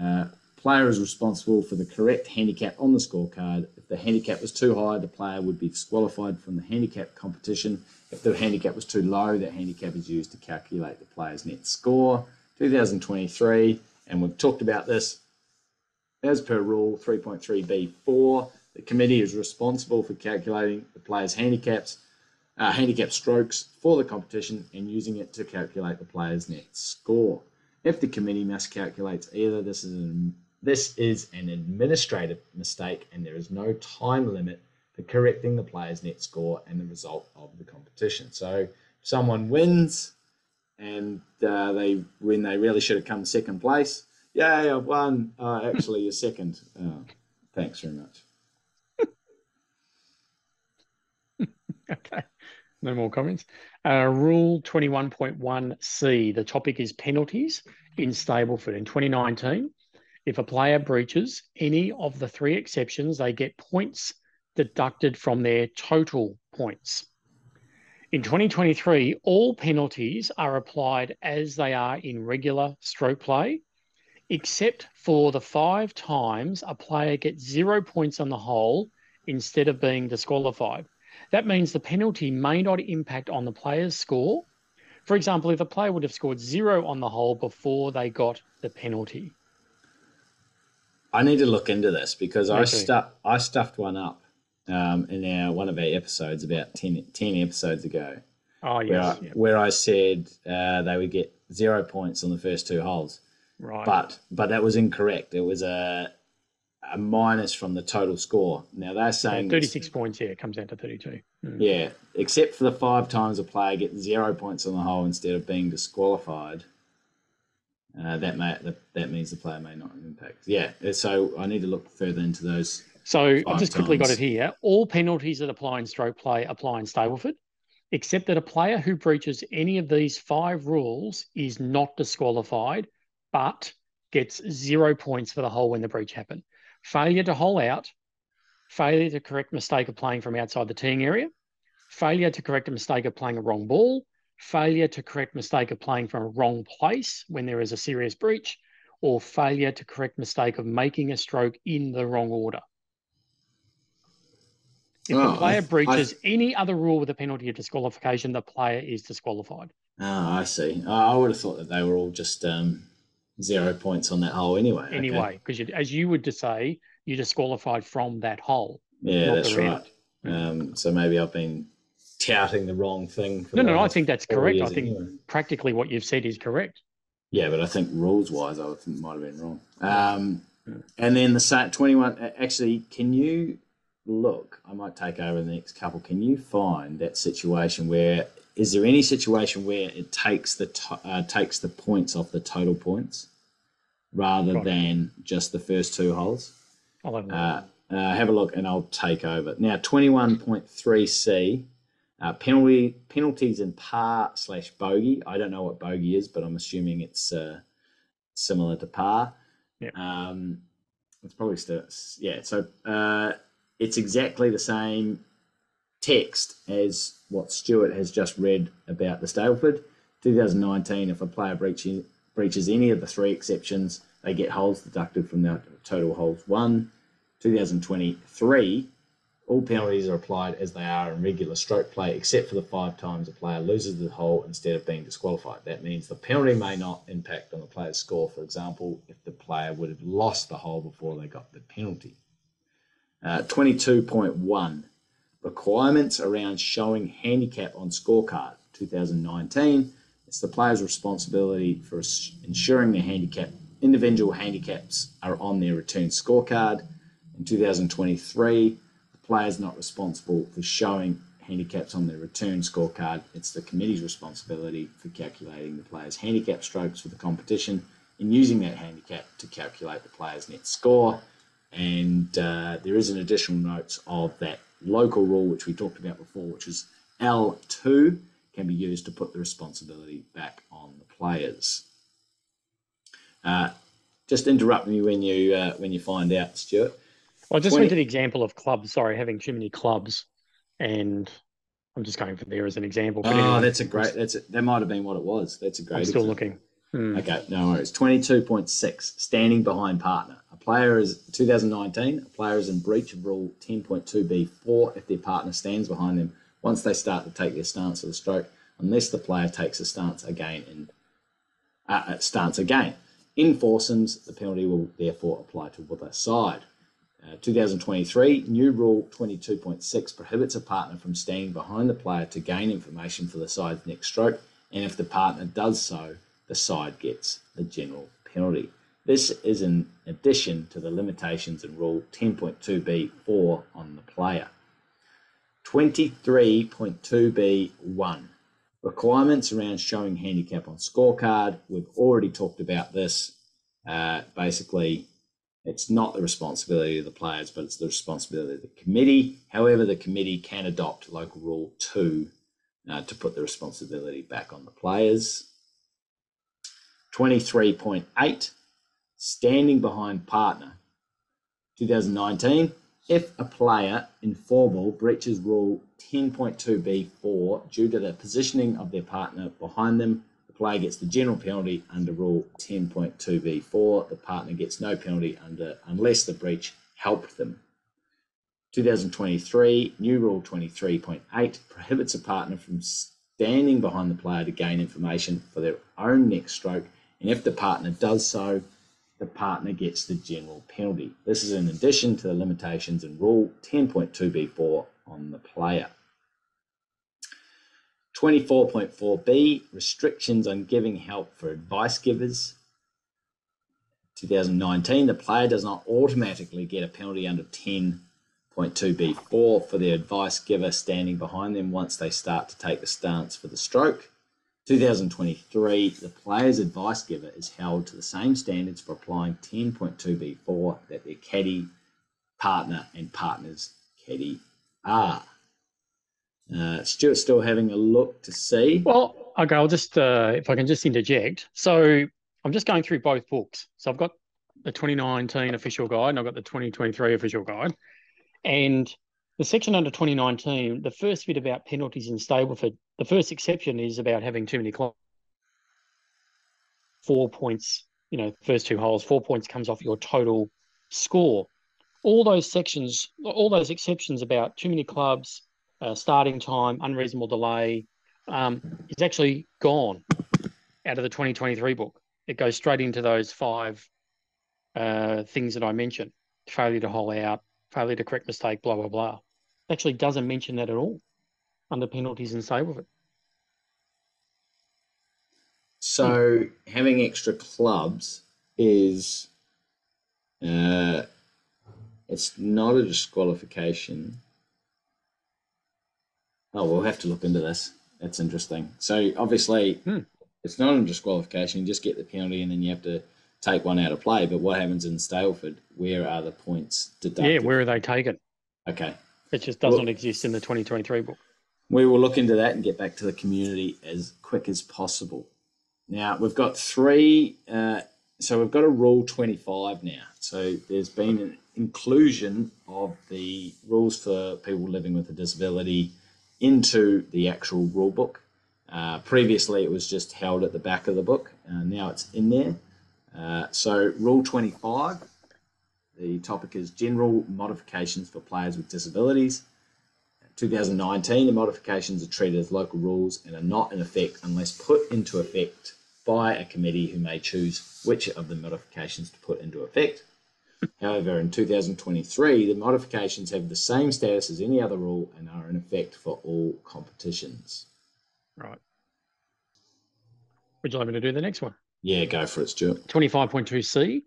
Uh, player is responsible for the correct handicap on the scorecard. If the handicap was too high, the player would be disqualified from the handicap competition. If the handicap was too low, that handicap is used to calculate the player's net score. 2023, and we've talked about this as per rule 3.3b4. The committee is responsible for calculating the player's handicaps, uh, handicap strokes for the competition and using it to calculate the player's net score. If the committee miscalculates either, this is an, this is an administrative mistake and there is no time limit for correcting the player's net score and the result of the competition. So someone wins and uh, they when they really should have come second place, yay, I've won. Uh, actually, you're second. Oh, thanks very much. Okay. No more comments. Uh, rule 21.1c. The topic is penalties in Stableford. In 2019, if a player breaches any of the three exceptions, they get points deducted from their total points. In 2023, all penalties are applied as they are in regular stroke play, except for the five times a player gets zero points on the hole instead of being disqualified. That means the penalty may not impact on the player's score. For example, if a player would have scored zero on the hole before they got the penalty. I need to look into this because I Okay. stuffed I stuffed one up um, in our one of our episodes about 10, 10 episodes ago, Oh, where. I, yeah, where I said uh, they would get zero points on the first two holes, right. but but that was incorrect. It was a a minus from the total score. Now they're saying it's- 36 points, yeah, it comes down to 32. Mm. Yeah, except for the five times a player gets zero points on the hole instead of being disqualified. Uh, that may that, that means the player may not impact. Yeah, so I need to look further into those. So I've Five just quickly got it here. All penalties that apply in stroke play apply in Stableford, except that a player who breaches any of these five rules is not disqualified, but gets zero points for the hole when the breach happened. Failure to hole out, failure to correct mistake of playing from outside the teeing area, failure to correct a mistake of playing a wrong ball, failure to correct mistake of playing from a wrong place when there is a serious breach, or failure to correct mistake of making a stroke in the wrong order. If Oh, the player I- breaches any other rule with a penalty of disqualification, the player is disqualified. Oh, I see. I would have thought that they were all just um, zero points on that hole anyway. Anyway, because as you would say, you're disqualified from that hole. Yeah, that's right. Um, so maybe I've been touting the wrong thing. For No, no, no, I think that's correct. I think anyway. practically what you've said is correct. Yeah, but I think rules wise, I think might have been wrong. Um, and then the sa- 21, uh, actually, can you look? I might take over the next couple. Can you find that situation where, is there any situation where it takes the, to- uh, takes the points off the total points rather Right. than just the first two holes? I'll have a look. Uh, uh, have a look and I'll take over. Now, 21.3c, uh, penalty penalties in par slash bogey. I don't know what bogey is, but I'm assuming it's uh, similar to par. Yeah. Um, it's probably still, yeah. So uh, it's exactly the same text as what Stuart has just read about the Stableford. 2019, if a player breaches, breaches any of the three exceptions, they get holes deducted from their total holes won. 2023, All penalties are applied as they are in regular stroke play, except for the five times a player loses the hole instead of being disqualified. That means the penalty may not impact on the player's score. For example, if the player would have lost the hole before they got the penalty. Uh, 22.1 Requirements around showing handicap on scorecard 2019. It's the player's responsibility for ensuring their handicap individual handicaps are on their return scorecard. In 2023, the player is not responsible for showing handicaps on their return scorecard. It's the committee's responsibility for calculating the player's handicap strokes for the competition and using that handicap to calculate the player's net score. And uh, there is an additional note of that local rule, which we talked about before, which is L2, can be used to put the responsibility back on the players. Uh, just interrupt me when you uh, when you find out, Stuart. Well, I just 20... went to the example of clubs. Sorry, having too many clubs, and I'm just going for there as an example. But oh, anyway, that's a great. That's a, that might have been what it was. That's a great. I'm still example. looking. Hmm. Okay, no worries. 22.6, standing behind partner. Player is 2019. A player is in breach of Rule 10.2b4 if their partner stands behind them once they start to take their stance of the stroke, unless the player takes a stance again in uh, uh stance again. In foursomes, the penalty will therefore apply to the side. Uh, 2023, new rule 22.6 prohibits a partner from standing behind the player to gain information for the side's next stroke, and if the partner does so, the side gets the general penalty. This is in addition to the limitations in Rule 10.2b4 on the player. 23.2b1 requirements around showing handicap on scorecard. We've already talked about this. Uh, basically, it's not the responsibility of the players, but it's the responsibility of the committee. However, the committee can adopt local rule 2 uh, to put the responsibility back on the players. 23.8, standing behind partner. 2019, if a player in four ball breaches rule 10.2b4 due to the positioning of their partner behind them, the player gets the general penalty under rule 10.2b4. The partner gets no penalty under unless the breach helped them. 2023, new rule 23.8 prohibits a partner from standing behind the player to gain information for their own next stroke and if the partner does so, the partner gets the general penalty. This is in addition to the limitations in Rule 10.2b4 on the player. 24.4b restrictions on giving help for advice givers. 2019, the player does not automatically get a penalty under 10.2b4 for the advice giver standing behind them once they start to take the stance for the stroke. 2023, the player's advice giver is held to the same standards for applying 10.2b4 that their caddy, partner, and partner's caddy are. Uh, Stuart's still having a look to see. Well, okay, I'll just, uh, if I can just interject. So I'm just going through both books. So I've got the 2019 official guide and I've got the 2023 official guide. And the section under 2019, the first bit about penalties in Stableford, the first exception is about having too many clubs. Four points, you know, first two holes, four points comes off your total score. All those sections, all those exceptions about too many clubs, uh, starting time, unreasonable delay, um, is actually gone out of the 2023 book. It goes straight into those five uh, things that I mentioned failure to hole out, failure to correct mistake, blah, blah, blah actually doesn't mention that at all under penalties and Stableford. So having extra clubs is uh, it's not a disqualification. Oh, we'll have to look into this. That's interesting. So obviously, hmm. it's not a disqualification. You just get the penalty, and then you have to take one out of play. But what happens in Stableford? Where are the points deducted? Yeah, where are they taken? Okay, it just doesn't well, exist in the 2023 book. We will look into that and get back to the community as quick as possible. Now, we've got three, uh, so we've got a Rule 25 now. So there's been an inclusion of the rules for people living with a disability into the actual rule book. Uh, previously, it was just held at the back of the book. Uh, now it's in there. Uh, so, Rule 25 the topic is general modifications for players with disabilities. 2019, the modifications are treated as local rules and are not in effect unless put into effect by a committee who may choose which of the modifications to put into effect. However, in 2023, the modifications have the same status as any other rule and are in effect for all competitions. Right. Would you like me to do the next one? Yeah, go for it, Stuart. 25.2c.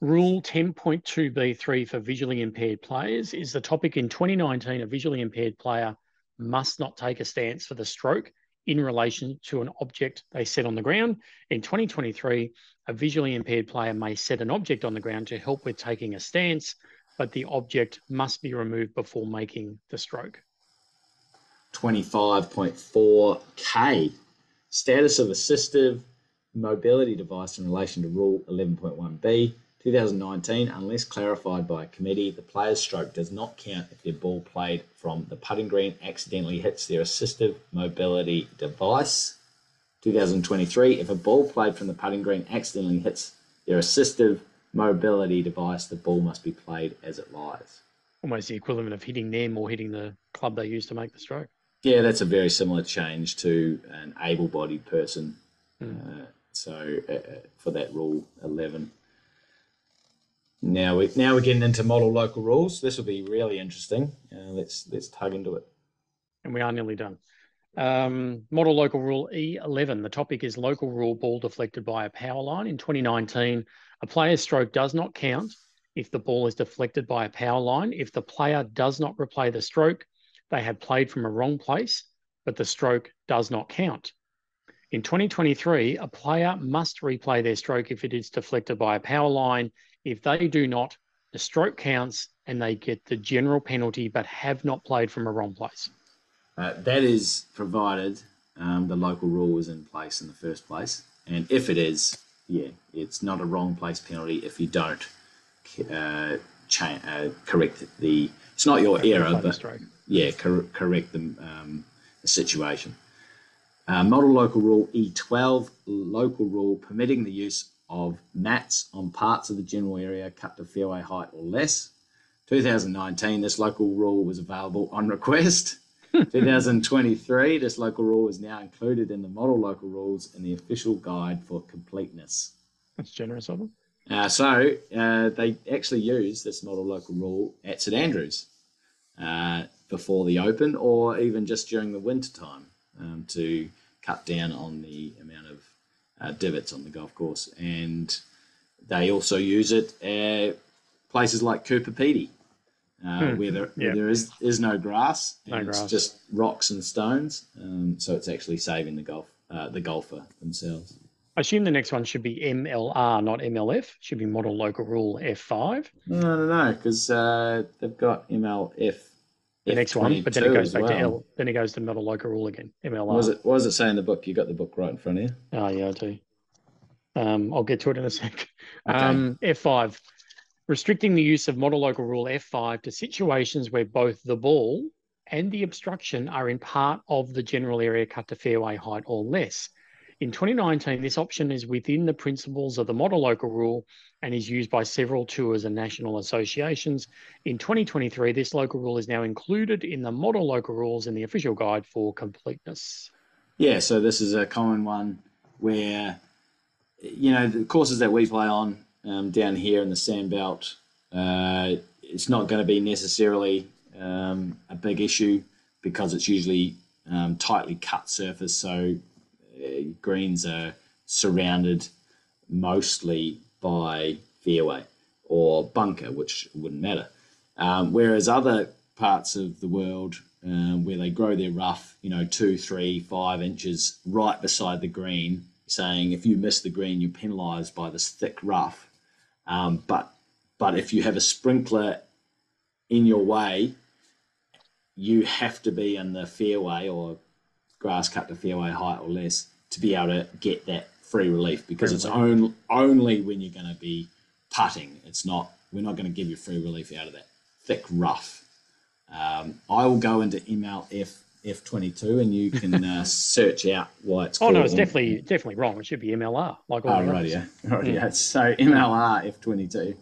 Rule 10.2b3 for visually impaired players is the topic in 2019 a visually impaired player must not take a stance for the stroke in relation to an object they set on the ground. In 2023, a visually impaired player may set an object on the ground to help with taking a stance, but the object must be removed before making the stroke. 25.4k. Status of assistive mobility device in relation to Rule 11.1b. 2019, unless clarified by a committee, the player's stroke does not count if their ball played from the putting green accidentally hits their assistive mobility device. 2023, if a ball played from the putting green accidentally hits their assistive mobility device, the ball must be played as it lies. Almost the equivalent of hitting them or hitting the club they use to make the stroke. Yeah, that's a very similar change to an able bodied person. Mm. Uh, so uh, uh, for that rule 11. Now we now we're getting into model local rules. This will be really interesting. Uh, let's let's tug into it. And we are nearly done. Um, model local rule E11. The topic is local rule ball deflected by a power line. In 2019, a player's stroke does not count if the ball is deflected by a power line. If the player does not replay the stroke, they have played from a wrong place, but the stroke does not count. In 2023, a player must replay their stroke if it is deflected by a power line. If they do not, the stroke counts and they get the general penalty but have not played from a wrong place. Uh, that is provided um, the local rule is in place in the first place. And if it is, yeah, it's not a wrong place penalty if you don't uh, cha- uh, correct the. It's not your error, but yeah, cor- correct the, um, the situation. Uh, model local rule E12, local rule permitting the use of mats on parts of the general area cut to fairway height or less. 2019, this local rule was available on request. 2023, this local rule is now included in the model local rules in the official guide for completeness. That's generous of them. Uh, so uh, they actually use this model local rule at St Andrews uh, before the Open or even just during the winter time um, to cut down on the amount of uh, divots on the golf course. And they also use it at places like Coober Pedy, uh, hmm. where, there, where there is, is no grass and no it's just rocks and stones. Um, so it's actually saving the golf uh, the golfer themselves. I assume the next one should be MLR, not MLF. Should be Model Local Rule F5. No, no, no, because uh, they've got MLF the next one, but then it goes back well. to L. Then it goes to model local rule again. MLR. What does it What does it say in the book? You got the book right in front of you. Oh yeah, I do. Um, I'll get to it in a sec. Okay. Um, F5, restricting the use of model local rule F5 to situations where both the ball and the obstruction are in part of the general area cut to fairway height or less. In 2019, this option is within the principles of the model local rule and is used by several tours and national associations. In 2023, this local rule is now included in the model local rules in the official guide for completeness. Yeah, so this is a common one where, you know, the courses that we play on um, down here in the Sandbelt, uh, it's not going to be necessarily um, a big issue because it's usually um, tightly cut surface. So greens are surrounded mostly by fairway or bunker, which wouldn't matter. Um, whereas other parts of the world um, where they grow their rough, you know, two, three, five inches right beside the green, saying if you miss the green, you're penalised by this thick rough. Um, but but if you have a sprinkler in your way, you have to be in the fairway or grass cut to fairway height or less to be able to get that free relief because free it's only only when you're going to be putting. It's not we're not going to give you free relief out of that thick rough. Um, I will go into MLF F22 and you can uh, search out why it's. Oh no, it's definitely definitely wrong. It should be MLR. Like all oh, right, yeah, right, yeah. So MLR F22.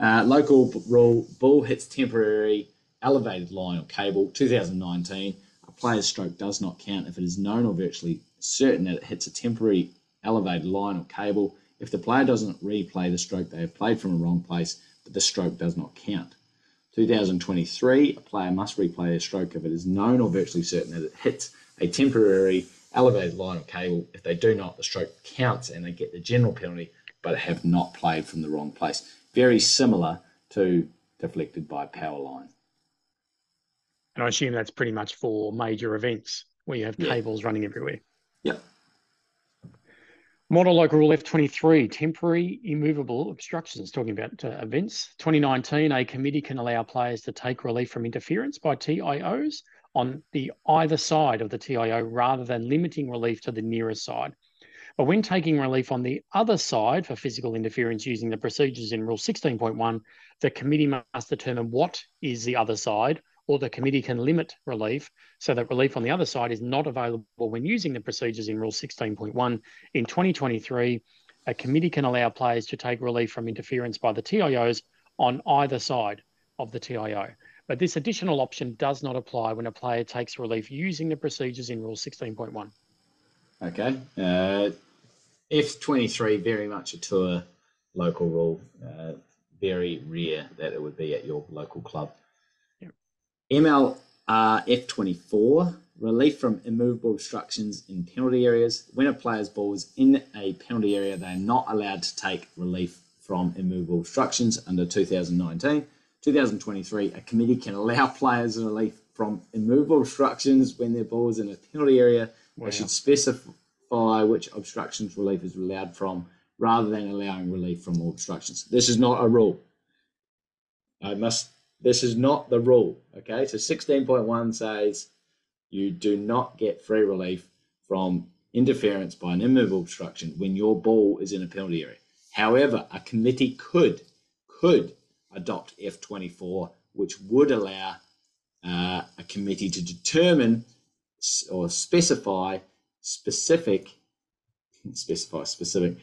Uh, local rule: ball hits temporary elevated line or cable. 2019. A player's stroke does not count if it is known or virtually certain that it hits a temporary elevated line or cable. If the player doesn't replay the stroke, they have played from a wrong place, but the stroke does not count. 2023, a player must replay a stroke if it is known or virtually certain that it hits a temporary elevated line or cable. If they do not, the stroke counts and they get the general penalty, but have not played from the wrong place. Very similar to deflected by power line. And I assume that's pretty much for major events where you have Yeah. cables running everywhere. Yep. Model Local Rule F23, temporary immovable obstructions, talking about uh, events. 2019, a committee can allow players to take relief from interference by TIOs on the either side of the TIO rather than limiting relief to the nearest side. But when taking relief on the other side for physical interference using the procedures in Rule 16.1, the committee must determine what is the other side or the committee can limit relief so that relief on the other side is not available when using the procedures in Rule 16.1. In 2023, a committee can allow players to take relief from interference by the TIOs on either side of the TIO. But this additional option does not apply when a player takes relief using the procedures in Rule 16.1. Okay. Uh, F23, very much a tour local rule. Uh, very rare that it would be at your local club. Yep. MLR F24, relief from immovable obstructions in penalty areas. When a player's ball is in a penalty area, they are not allowed to take relief from immovable obstructions under 2019. 2023, a committee can allow players relief from immovable obstructions when their ball is in a penalty area. Wow. They should specify which obstructions relief is allowed from rather than allowing relief from all obstructions. This is not a rule. I must, this is not the rule. Okay, so 16.1 says you do not get free relief from interference by an immovable obstruction when your ball is in a penalty area. However, a committee could could adopt F24, which would allow uh, a committee to determine or specify specific specify specific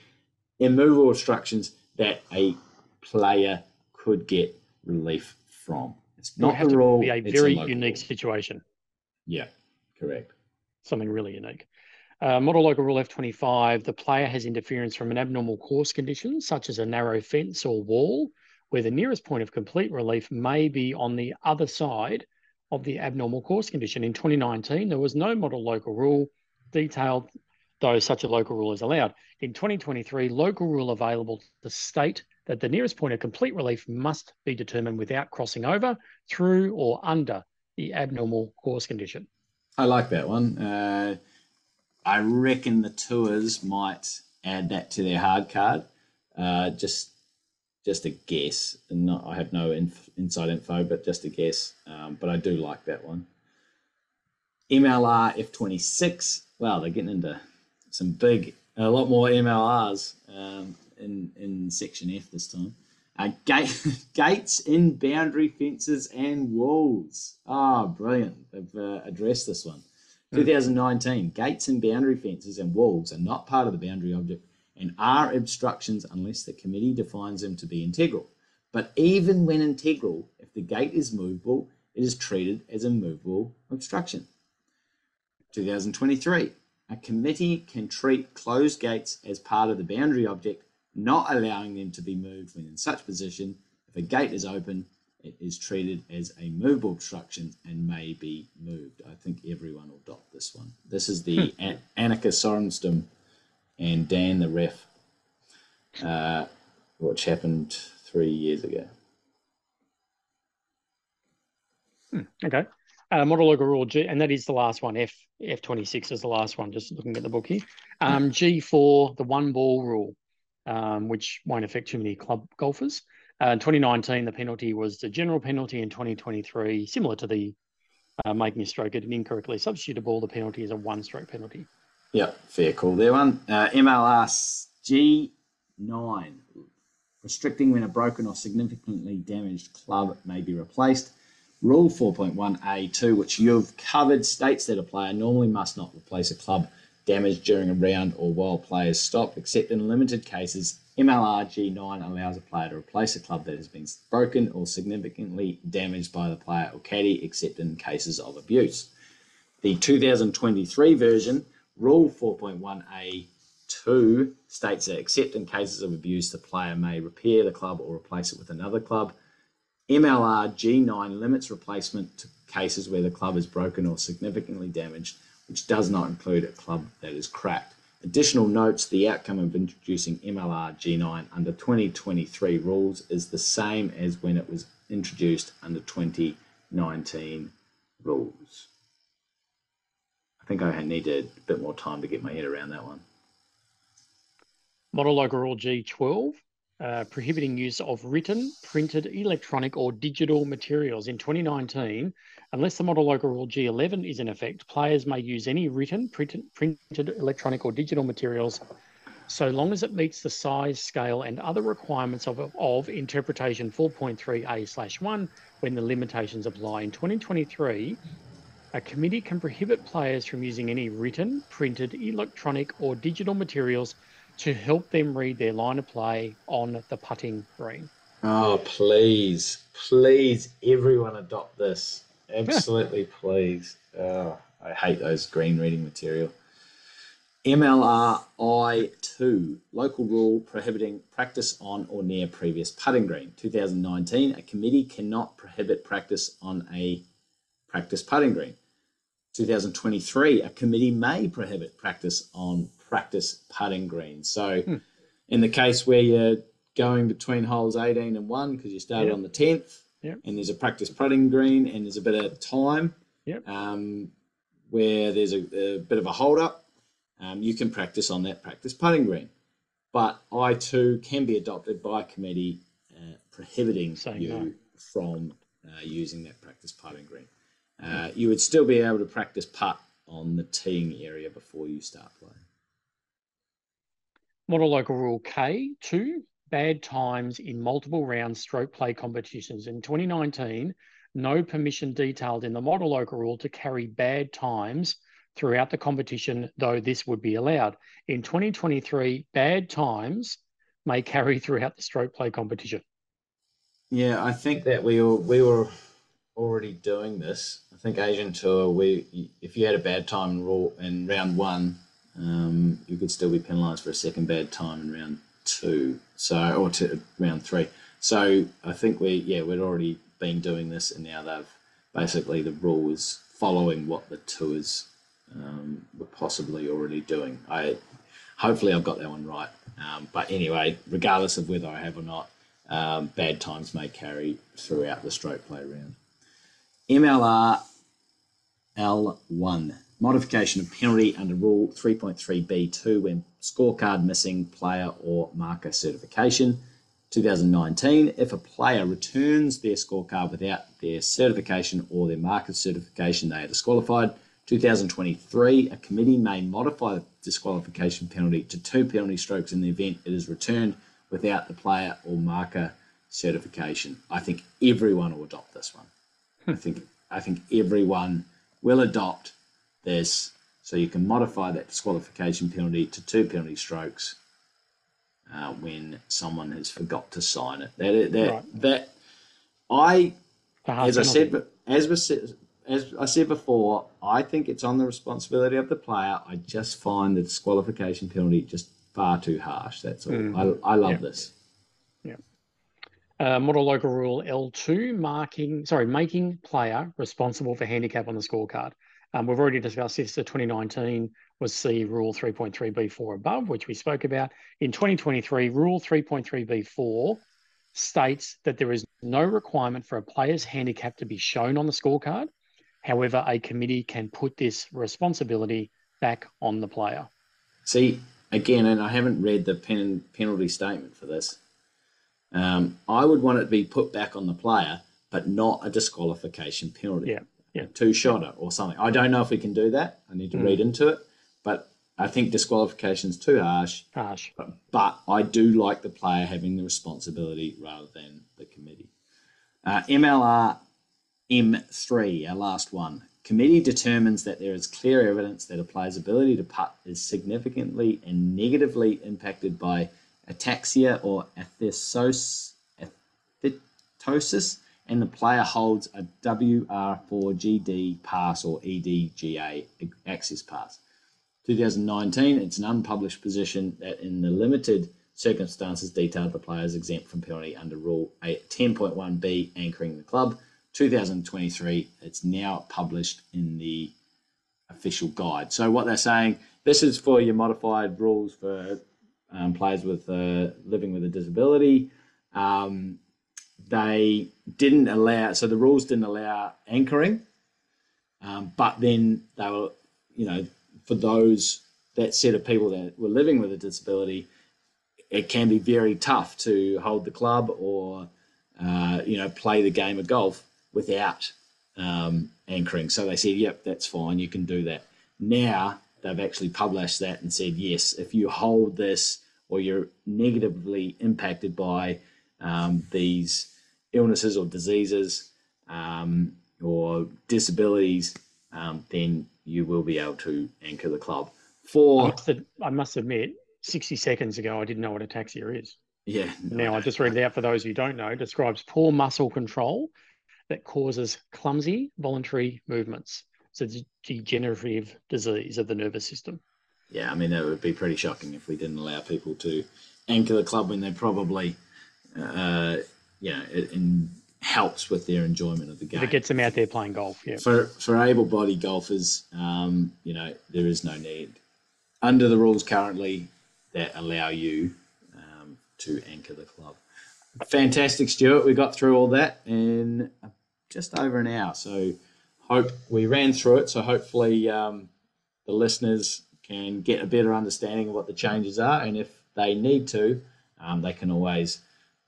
immovable obstructions that a player could get relief from. It's It not have the to be a very local unique rule. situation, Yeah, correct. something really unique. Uh, Model Local Rule F25, the player has interference from an abnormal course condition, such as a narrow fence or wall, where the nearest point of complete relief may be on the other side of the abnormal course condition. In 2019, there was no model local rule detailed, though such a local rule is allowed. In 2023, local rule available to state that the nearest point of complete relief must be determined without crossing over, through, or under the abnormal course condition. I like that one. Uh, I reckon the tours might add that to their hard card. Uh, just, just a guess, and not, I have no inf- inside info, but just a guess. Um, but I do like that one. MLR F26. Wow, they're getting into some big, a lot more MLRs um, in in section F this time. Uh, gate, gates in boundary fences and walls. Ah, brilliant. They've uh, addressed this one. 2019, gates and boundary fences and walls are not part of the boundary object and are obstructions unless the committee defines them to be integral. But even when integral, if the gate is movable, it is treated as a movable obstruction. 2023, a committee can treat closed gates as part of the boundary object, not allowing them to be moved when in such position. If a gate is open, it is treated as a movable obstruction and may be moved. I think everyone will adopt this one. This is the An- Annika Sorenstam and Dan the ref, uh, which happened three years ago. Okay. Uh, model local rule G, and that is the last one. F F26 is the last one. Just looking at the book here. Um, G4, the one ball rule, um, which won't affect too many club golfers. Uh, in 2019, the penalty was the general penalty. In 2023, similar to the uh, making a stroke at an incorrectly substituted ball, the penalty is a one-stroke penalty. Yeah, fair call there one. Uh, MLR G9, restricting when a broken or significantly damaged club may be replaced. Rule 4.1A2, which you've covered, states that a player normally must not replace a club damaged during a round or while players stop, except in limited cases. MLR G9 allows a player to replace a club that has been broken or significantly damaged by the player or caddy, except in cases of abuse. The 2023 version, Rule 4.1A2, states that except in cases of abuse, the player may repair the club or replace it with another club. MLR G9 limits replacement to cases where the club is broken or significantly damaged, which does not include a club that is cracked. Additional notes the outcome of introducing MLR G9 under 2023 rules is the same as when it was introduced under 2019 rules. I think I needed a bit more time to get my head around that one. Model Rule G12 uh, prohibiting use of written, printed, electronic, or digital materials. In 2019, unless the Model Local Rule G11 is in effect, players may use any written, printed, printed, electronic, or digital materials so long as it meets the size, scale, and other requirements of, of interpretation 4.3a slash 1 when the limitations apply. In 2023, a committee can prohibit players from using any written, printed, electronic, or digital materials to help them read their line of play on the putting green. Oh, please, please, everyone adopt this. Absolutely, please. Oh, I hate those green reading material. MLRI2, local rule prohibiting practice on or near previous putting green. 2019, a committee cannot prohibit practice on a practice putting green. 2023, a committee may prohibit practice on practice putting green. So, hmm. in the case where you're going between holes 18 and 1 because you started on the 10th, yep. and there's a practice putting green and there's a bit of time yep. um, where there's a, a, bit of a hold up, um, you can practice on that practice putting green. But I2 can be adopted by a committee uh, prohibiting Saying you no. from uh, using that practice putting green. Uh, you would still be able to practice putt on the teeing area before you start playing. Model Local Rule K2, bad times in multiple round stroke play competitions. In 2019, no permission detailed in the Model Local Rule to carry bad times throughout the competition, though this would be allowed. In 2023, bad times may carry throughout the stroke play competition. Yeah, I think that we were, we were already doing this. I think Asian Tour, we if you had a bad time in, round one, um, you could still be penalised for a second bad time in round two, so or to round three. So I think we yeah we'd already been doing this, and now they've basically the rule is following what the tours um, were possibly already doing. I hopefully I've got that one right. Um, but anyway, regardless of whether I have or not, um, bad times may carry throughout the stroke play round. MLR L1 modification of penalty under Rule 3.3b2 when scorecard missing player or marker certification. 2019, if a player returns their scorecard without their certification or their marker certification, they are disqualified. 2023, a committee may modify the disqualification penalty to two penalty strokes in the event it is returned without the player or marker certification. I think everyone will adopt this one. Hmm. I think I think everyone will adopt this. So you can modify that disqualification penalty to two penalty strokes uh, when someone has forgot to sign it. That that right. that I, as I said, as was as I said before, I think it's on the responsibility of the player. I just find the disqualification penalty just far too harsh. That's all. Mm. I, I love yeah. this. Yeah. Uh, model local rule L2 marking, sorry, making player responsible for handicap on the scorecard. Um, we've already discussed this. The 2019 was C Rule 3.3b4 above, which we spoke about. In 2023, Rule 3.3b4 states that there is no requirement for a player's handicap to be shown on the scorecard. However, a committee can put this responsibility back on the player. See, again, and I haven't read the pen, penalty statement for this. Um, I would want it to be put back on the player, but not a disqualification penalty. Yeah yeah. two shotter or something. I don't know if we can do that. I need to mm. read into it, but I think disqualification is too harsh. Harsh. But, but, I do like the player having the responsibility rather than the committee. Uh, MLR M3, our last one. Committee determines that there is clear evidence that a player's ability to putt is significantly and negatively impacted by ataxia or athesos, athetosis, and the player holds a WR4GD pass or EDGA access pass. 2019, it's an unpublished position that in the limited circumstances detailed the player is exempt from penalty under Rule 10.1b anchoring the club. 2023, it's now published in the official guide. So what they're saying, this is for your modified rules for um, players with uh, living with a disability. Um, they didn't allow, so the rules didn't allow anchoring, um, but then they were, you know, for those that set of people that were living with a disability, it can be very tough to hold the club or, uh, you know, play the game of golf without um, anchoring. So they said, yep, that's fine, you can do that. Now they've actually published that and said, yes, if you hold this or you're negatively impacted by um, these illnesses or diseases um, or disabilities, um, then you will be able to anchor the club. For I must, I must admit, 60 seconds ago, I didn't know what ataxia is. Yeah. Now, I just read it out for those who don't know. Describes poor muscle control that causes clumsy voluntary movements. So it's a degenerative disease of the nervous system. Yeah, I mean, that would be pretty shocking if we didn't allow people to anchor the club when they're probably, uh, you know, it, it helps with their enjoyment of the game. If it gets them out there playing golf, yeah. For, for able-bodied golfers, um, you know, there is no need. Under the rules currently that allow you um, to anchor the club. Fantastic, Stuart. We got through all that in just over an hour. So hope we ran through it. So hopefully um, the listeners can get a better understanding of what the changes are, and if they need to, um, they can always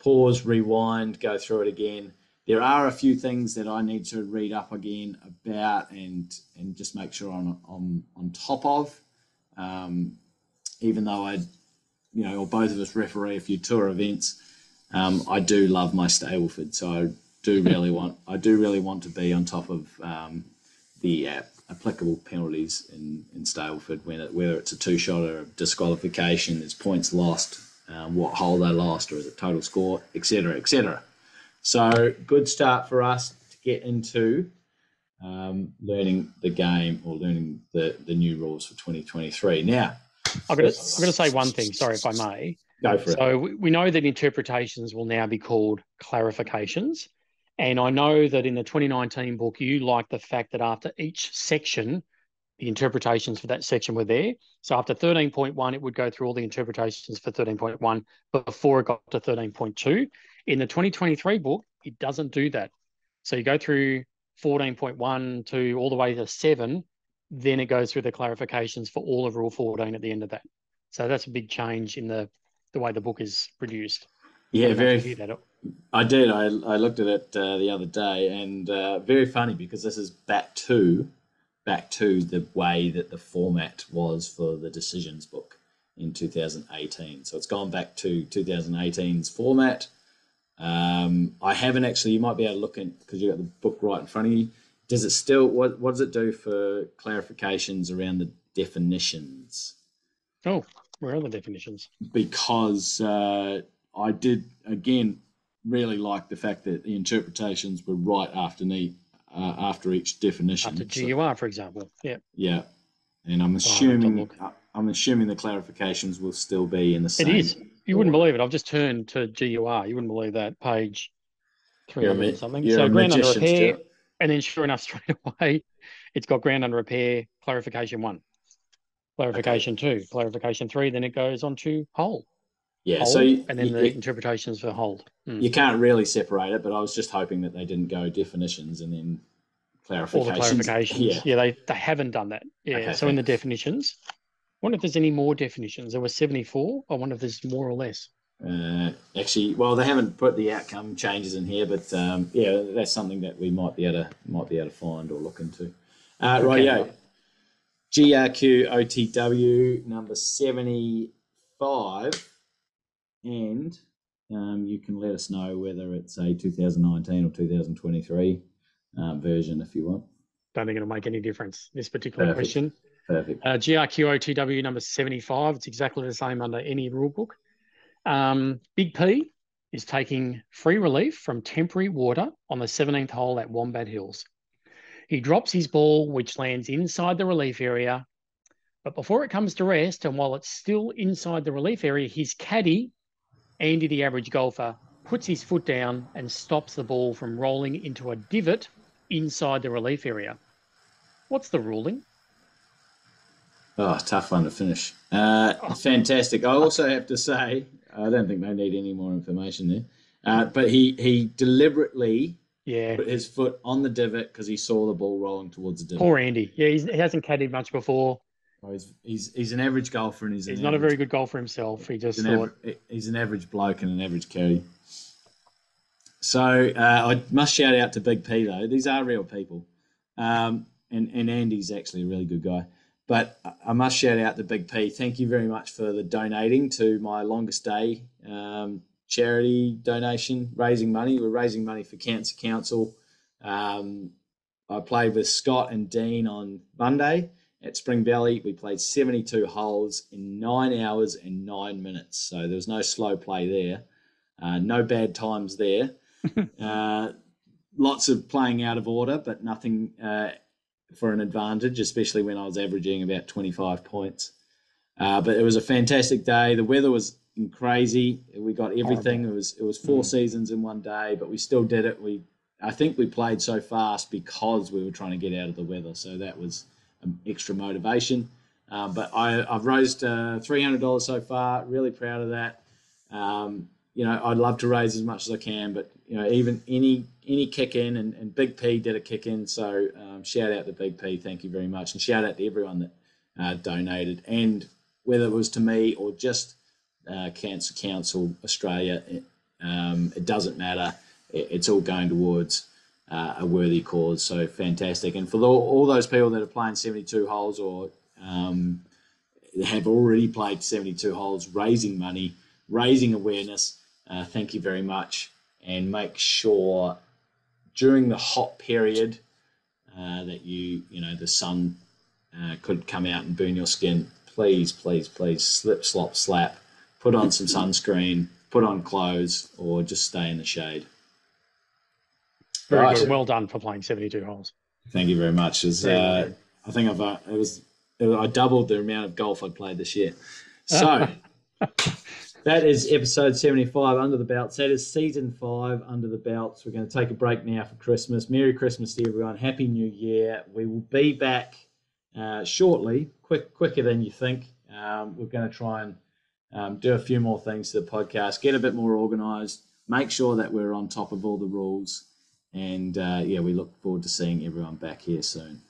pause, rewind, go through it again. There are a few things that I need to read up again about and and just make sure I'm on on top of. Um, even though I, you know, or both of us referee a few tour events, um, I do love my Stableford, so I do really want I do really want to be on top of um, the uh, applicable penalties in, in Stableford, when it, whether it's a two shot or a disqualification, there's points lost, um, what hole they lost, or is it total score, etc., etc. So good start for us to get into um, learning the game or learning the, the new rules for 2023. Now, I'm going, to, I've got to say one thing, sorry if I may. Go for so it. we know that interpretations will now be called clarifications. And I know that in the 2019 book, you like the fact that after each section, the interpretations for that section were there. So after 13.1, it would go through all the interpretations for 13.1 before it got to 13.2. In the 2023 book, it doesn't do that. So you go through 14.1 to all the way to 7, then it goes through the clarifications for all of Rule 14 at the end of that. So that's a big change in the, the way the book is produced. Yeah, very. I did. I, I looked at it uh, the other day, and uh, very funny because this is back to back to the way that the format was for the decisions book in 2018. So it's gone back to 2018's format. Um, I haven't actually. You might be able to look at because you got the book right in front of you. Does it still? What What does it do for clarifications around the definitions? Oh, where are the definitions? Because uh, I did again really like the fact that the interpretations were right after ne- uh, after each definition. After GUR, so, for example. Yeah. Yeah, and I'm assuming oh, I'm assuming the clarifications will still be in the same. It is. You wouldn't believe it. I've just turned to GUR. You wouldn't believe that page three hundred something. So ground under repair, and then sure enough, straight away, it's got ground under repair. Clarification one, clarification okay. two, clarification three. Then it goes on to hole. Yeah, hold, so you, and then you, the interpretations for hold. Mm. You can't really separate it, but I was just hoping that they didn't go definitions and then clarifications. All the clarifications. Yeah, yeah they, they haven't done that. Yeah. Okay, so in the definitions, I wonder if there's any more definitions. There were 74. I wonder if there's more or less. Uh, actually, well, they haven't put the outcome changes in here, but um, yeah, that's something that we might be able to might be able to find or look into. Uh, okay. Right, yeah. GRQ OTW number seventy five and um, you can let us know whether it's a 2019 or 2023 um, version if you want. Don't think it'll make any difference. This particular Perfect. question. Perfect. Uh, GRQOTW number 75. It's exactly the same under any rule book. Um, Big P is taking free relief from temporary water on the 17th hole at Wombat Hills. He drops his ball, which lands inside the relief area. But before it comes to rest, and while it's still inside the relief area, his caddy, Andy the average golfer, puts his foot down and stops the ball from rolling into a divot inside the relief area. What's the ruling? Oh, tough one to finish. Uh, fantastic. I also have to say, I don't think they need any more information there. Uh, but he he deliberately Yeah. put his foot on the divot because he saw the ball rolling towards the divot. Poor Andy. Yeah, he's, he hasn't caddied much before. Oh, he's, he's he's an average golfer and he's, He's not a very good golfer himself. He just he's an, thought, aver- he's an average bloke and an average caddy. So uh, I must shout out to Big P though. These are real people, um, and and Andy's actually a really good guy. But I- I must shout out to Big P. Thank you very much for the donating to my longest day um, charity donation, raising money. We're raising money for Cancer Council. Um, I played with Scott and Dean on Monday at Spring Valley. We played 72 holes in nine hours and nine minutes. So there was no slow play there, uh, no bad times there. uh, lots of playing out of order, but nothing uh, for an advantage, especially when I was averaging about 25 points. Uh, but it was a fantastic day. The weather was crazy. We got everything. It was it was four seasons in one day, but we still did it. We I think we played so fast because we were trying to get out of the weather. So that was extra motivation. Um, but I, I've raised uh, $300 so far. Really proud of that. Um, you know, I'd love to raise as much as I can, but you know, even any any kick in, and, and Big P did a kick in. So um, shout out to Big P, thank you very much, and shout out to everyone that uh, donated, and whether it was to me or just uh, Cancer Council Australia, it, um, it doesn't matter. It, it's all going towards uh, a worthy cause. So fantastic, and for the, all those people that are playing seventy-two holes or um, have already played 72 holes, raising money, raising awareness. Uh, thank you very much. And make sure during the hot period uh, that you, you know, the sun uh, could come out and burn your skin. Please, please, please slip, slop, slap. Put on some sunscreen, put on clothes, or just stay in the shade. Very Right. good. Well done for playing 72 holes. Thank you very much. Very uh. I think I've uh, it was I doubled the amount of golf I played this year. So that is episode seventy five under the belts. That is season five under the belts. We're going to take a break now for Christmas. Merry Christmas to everyone. Happy New Year. We will be back uh, shortly, quick quicker than you think. Um, we're going to try and um, do a few more things to the podcast, get a bit more organised, make sure that we're on top of all the rules, and uh, yeah, we look forward to seeing everyone back here soon.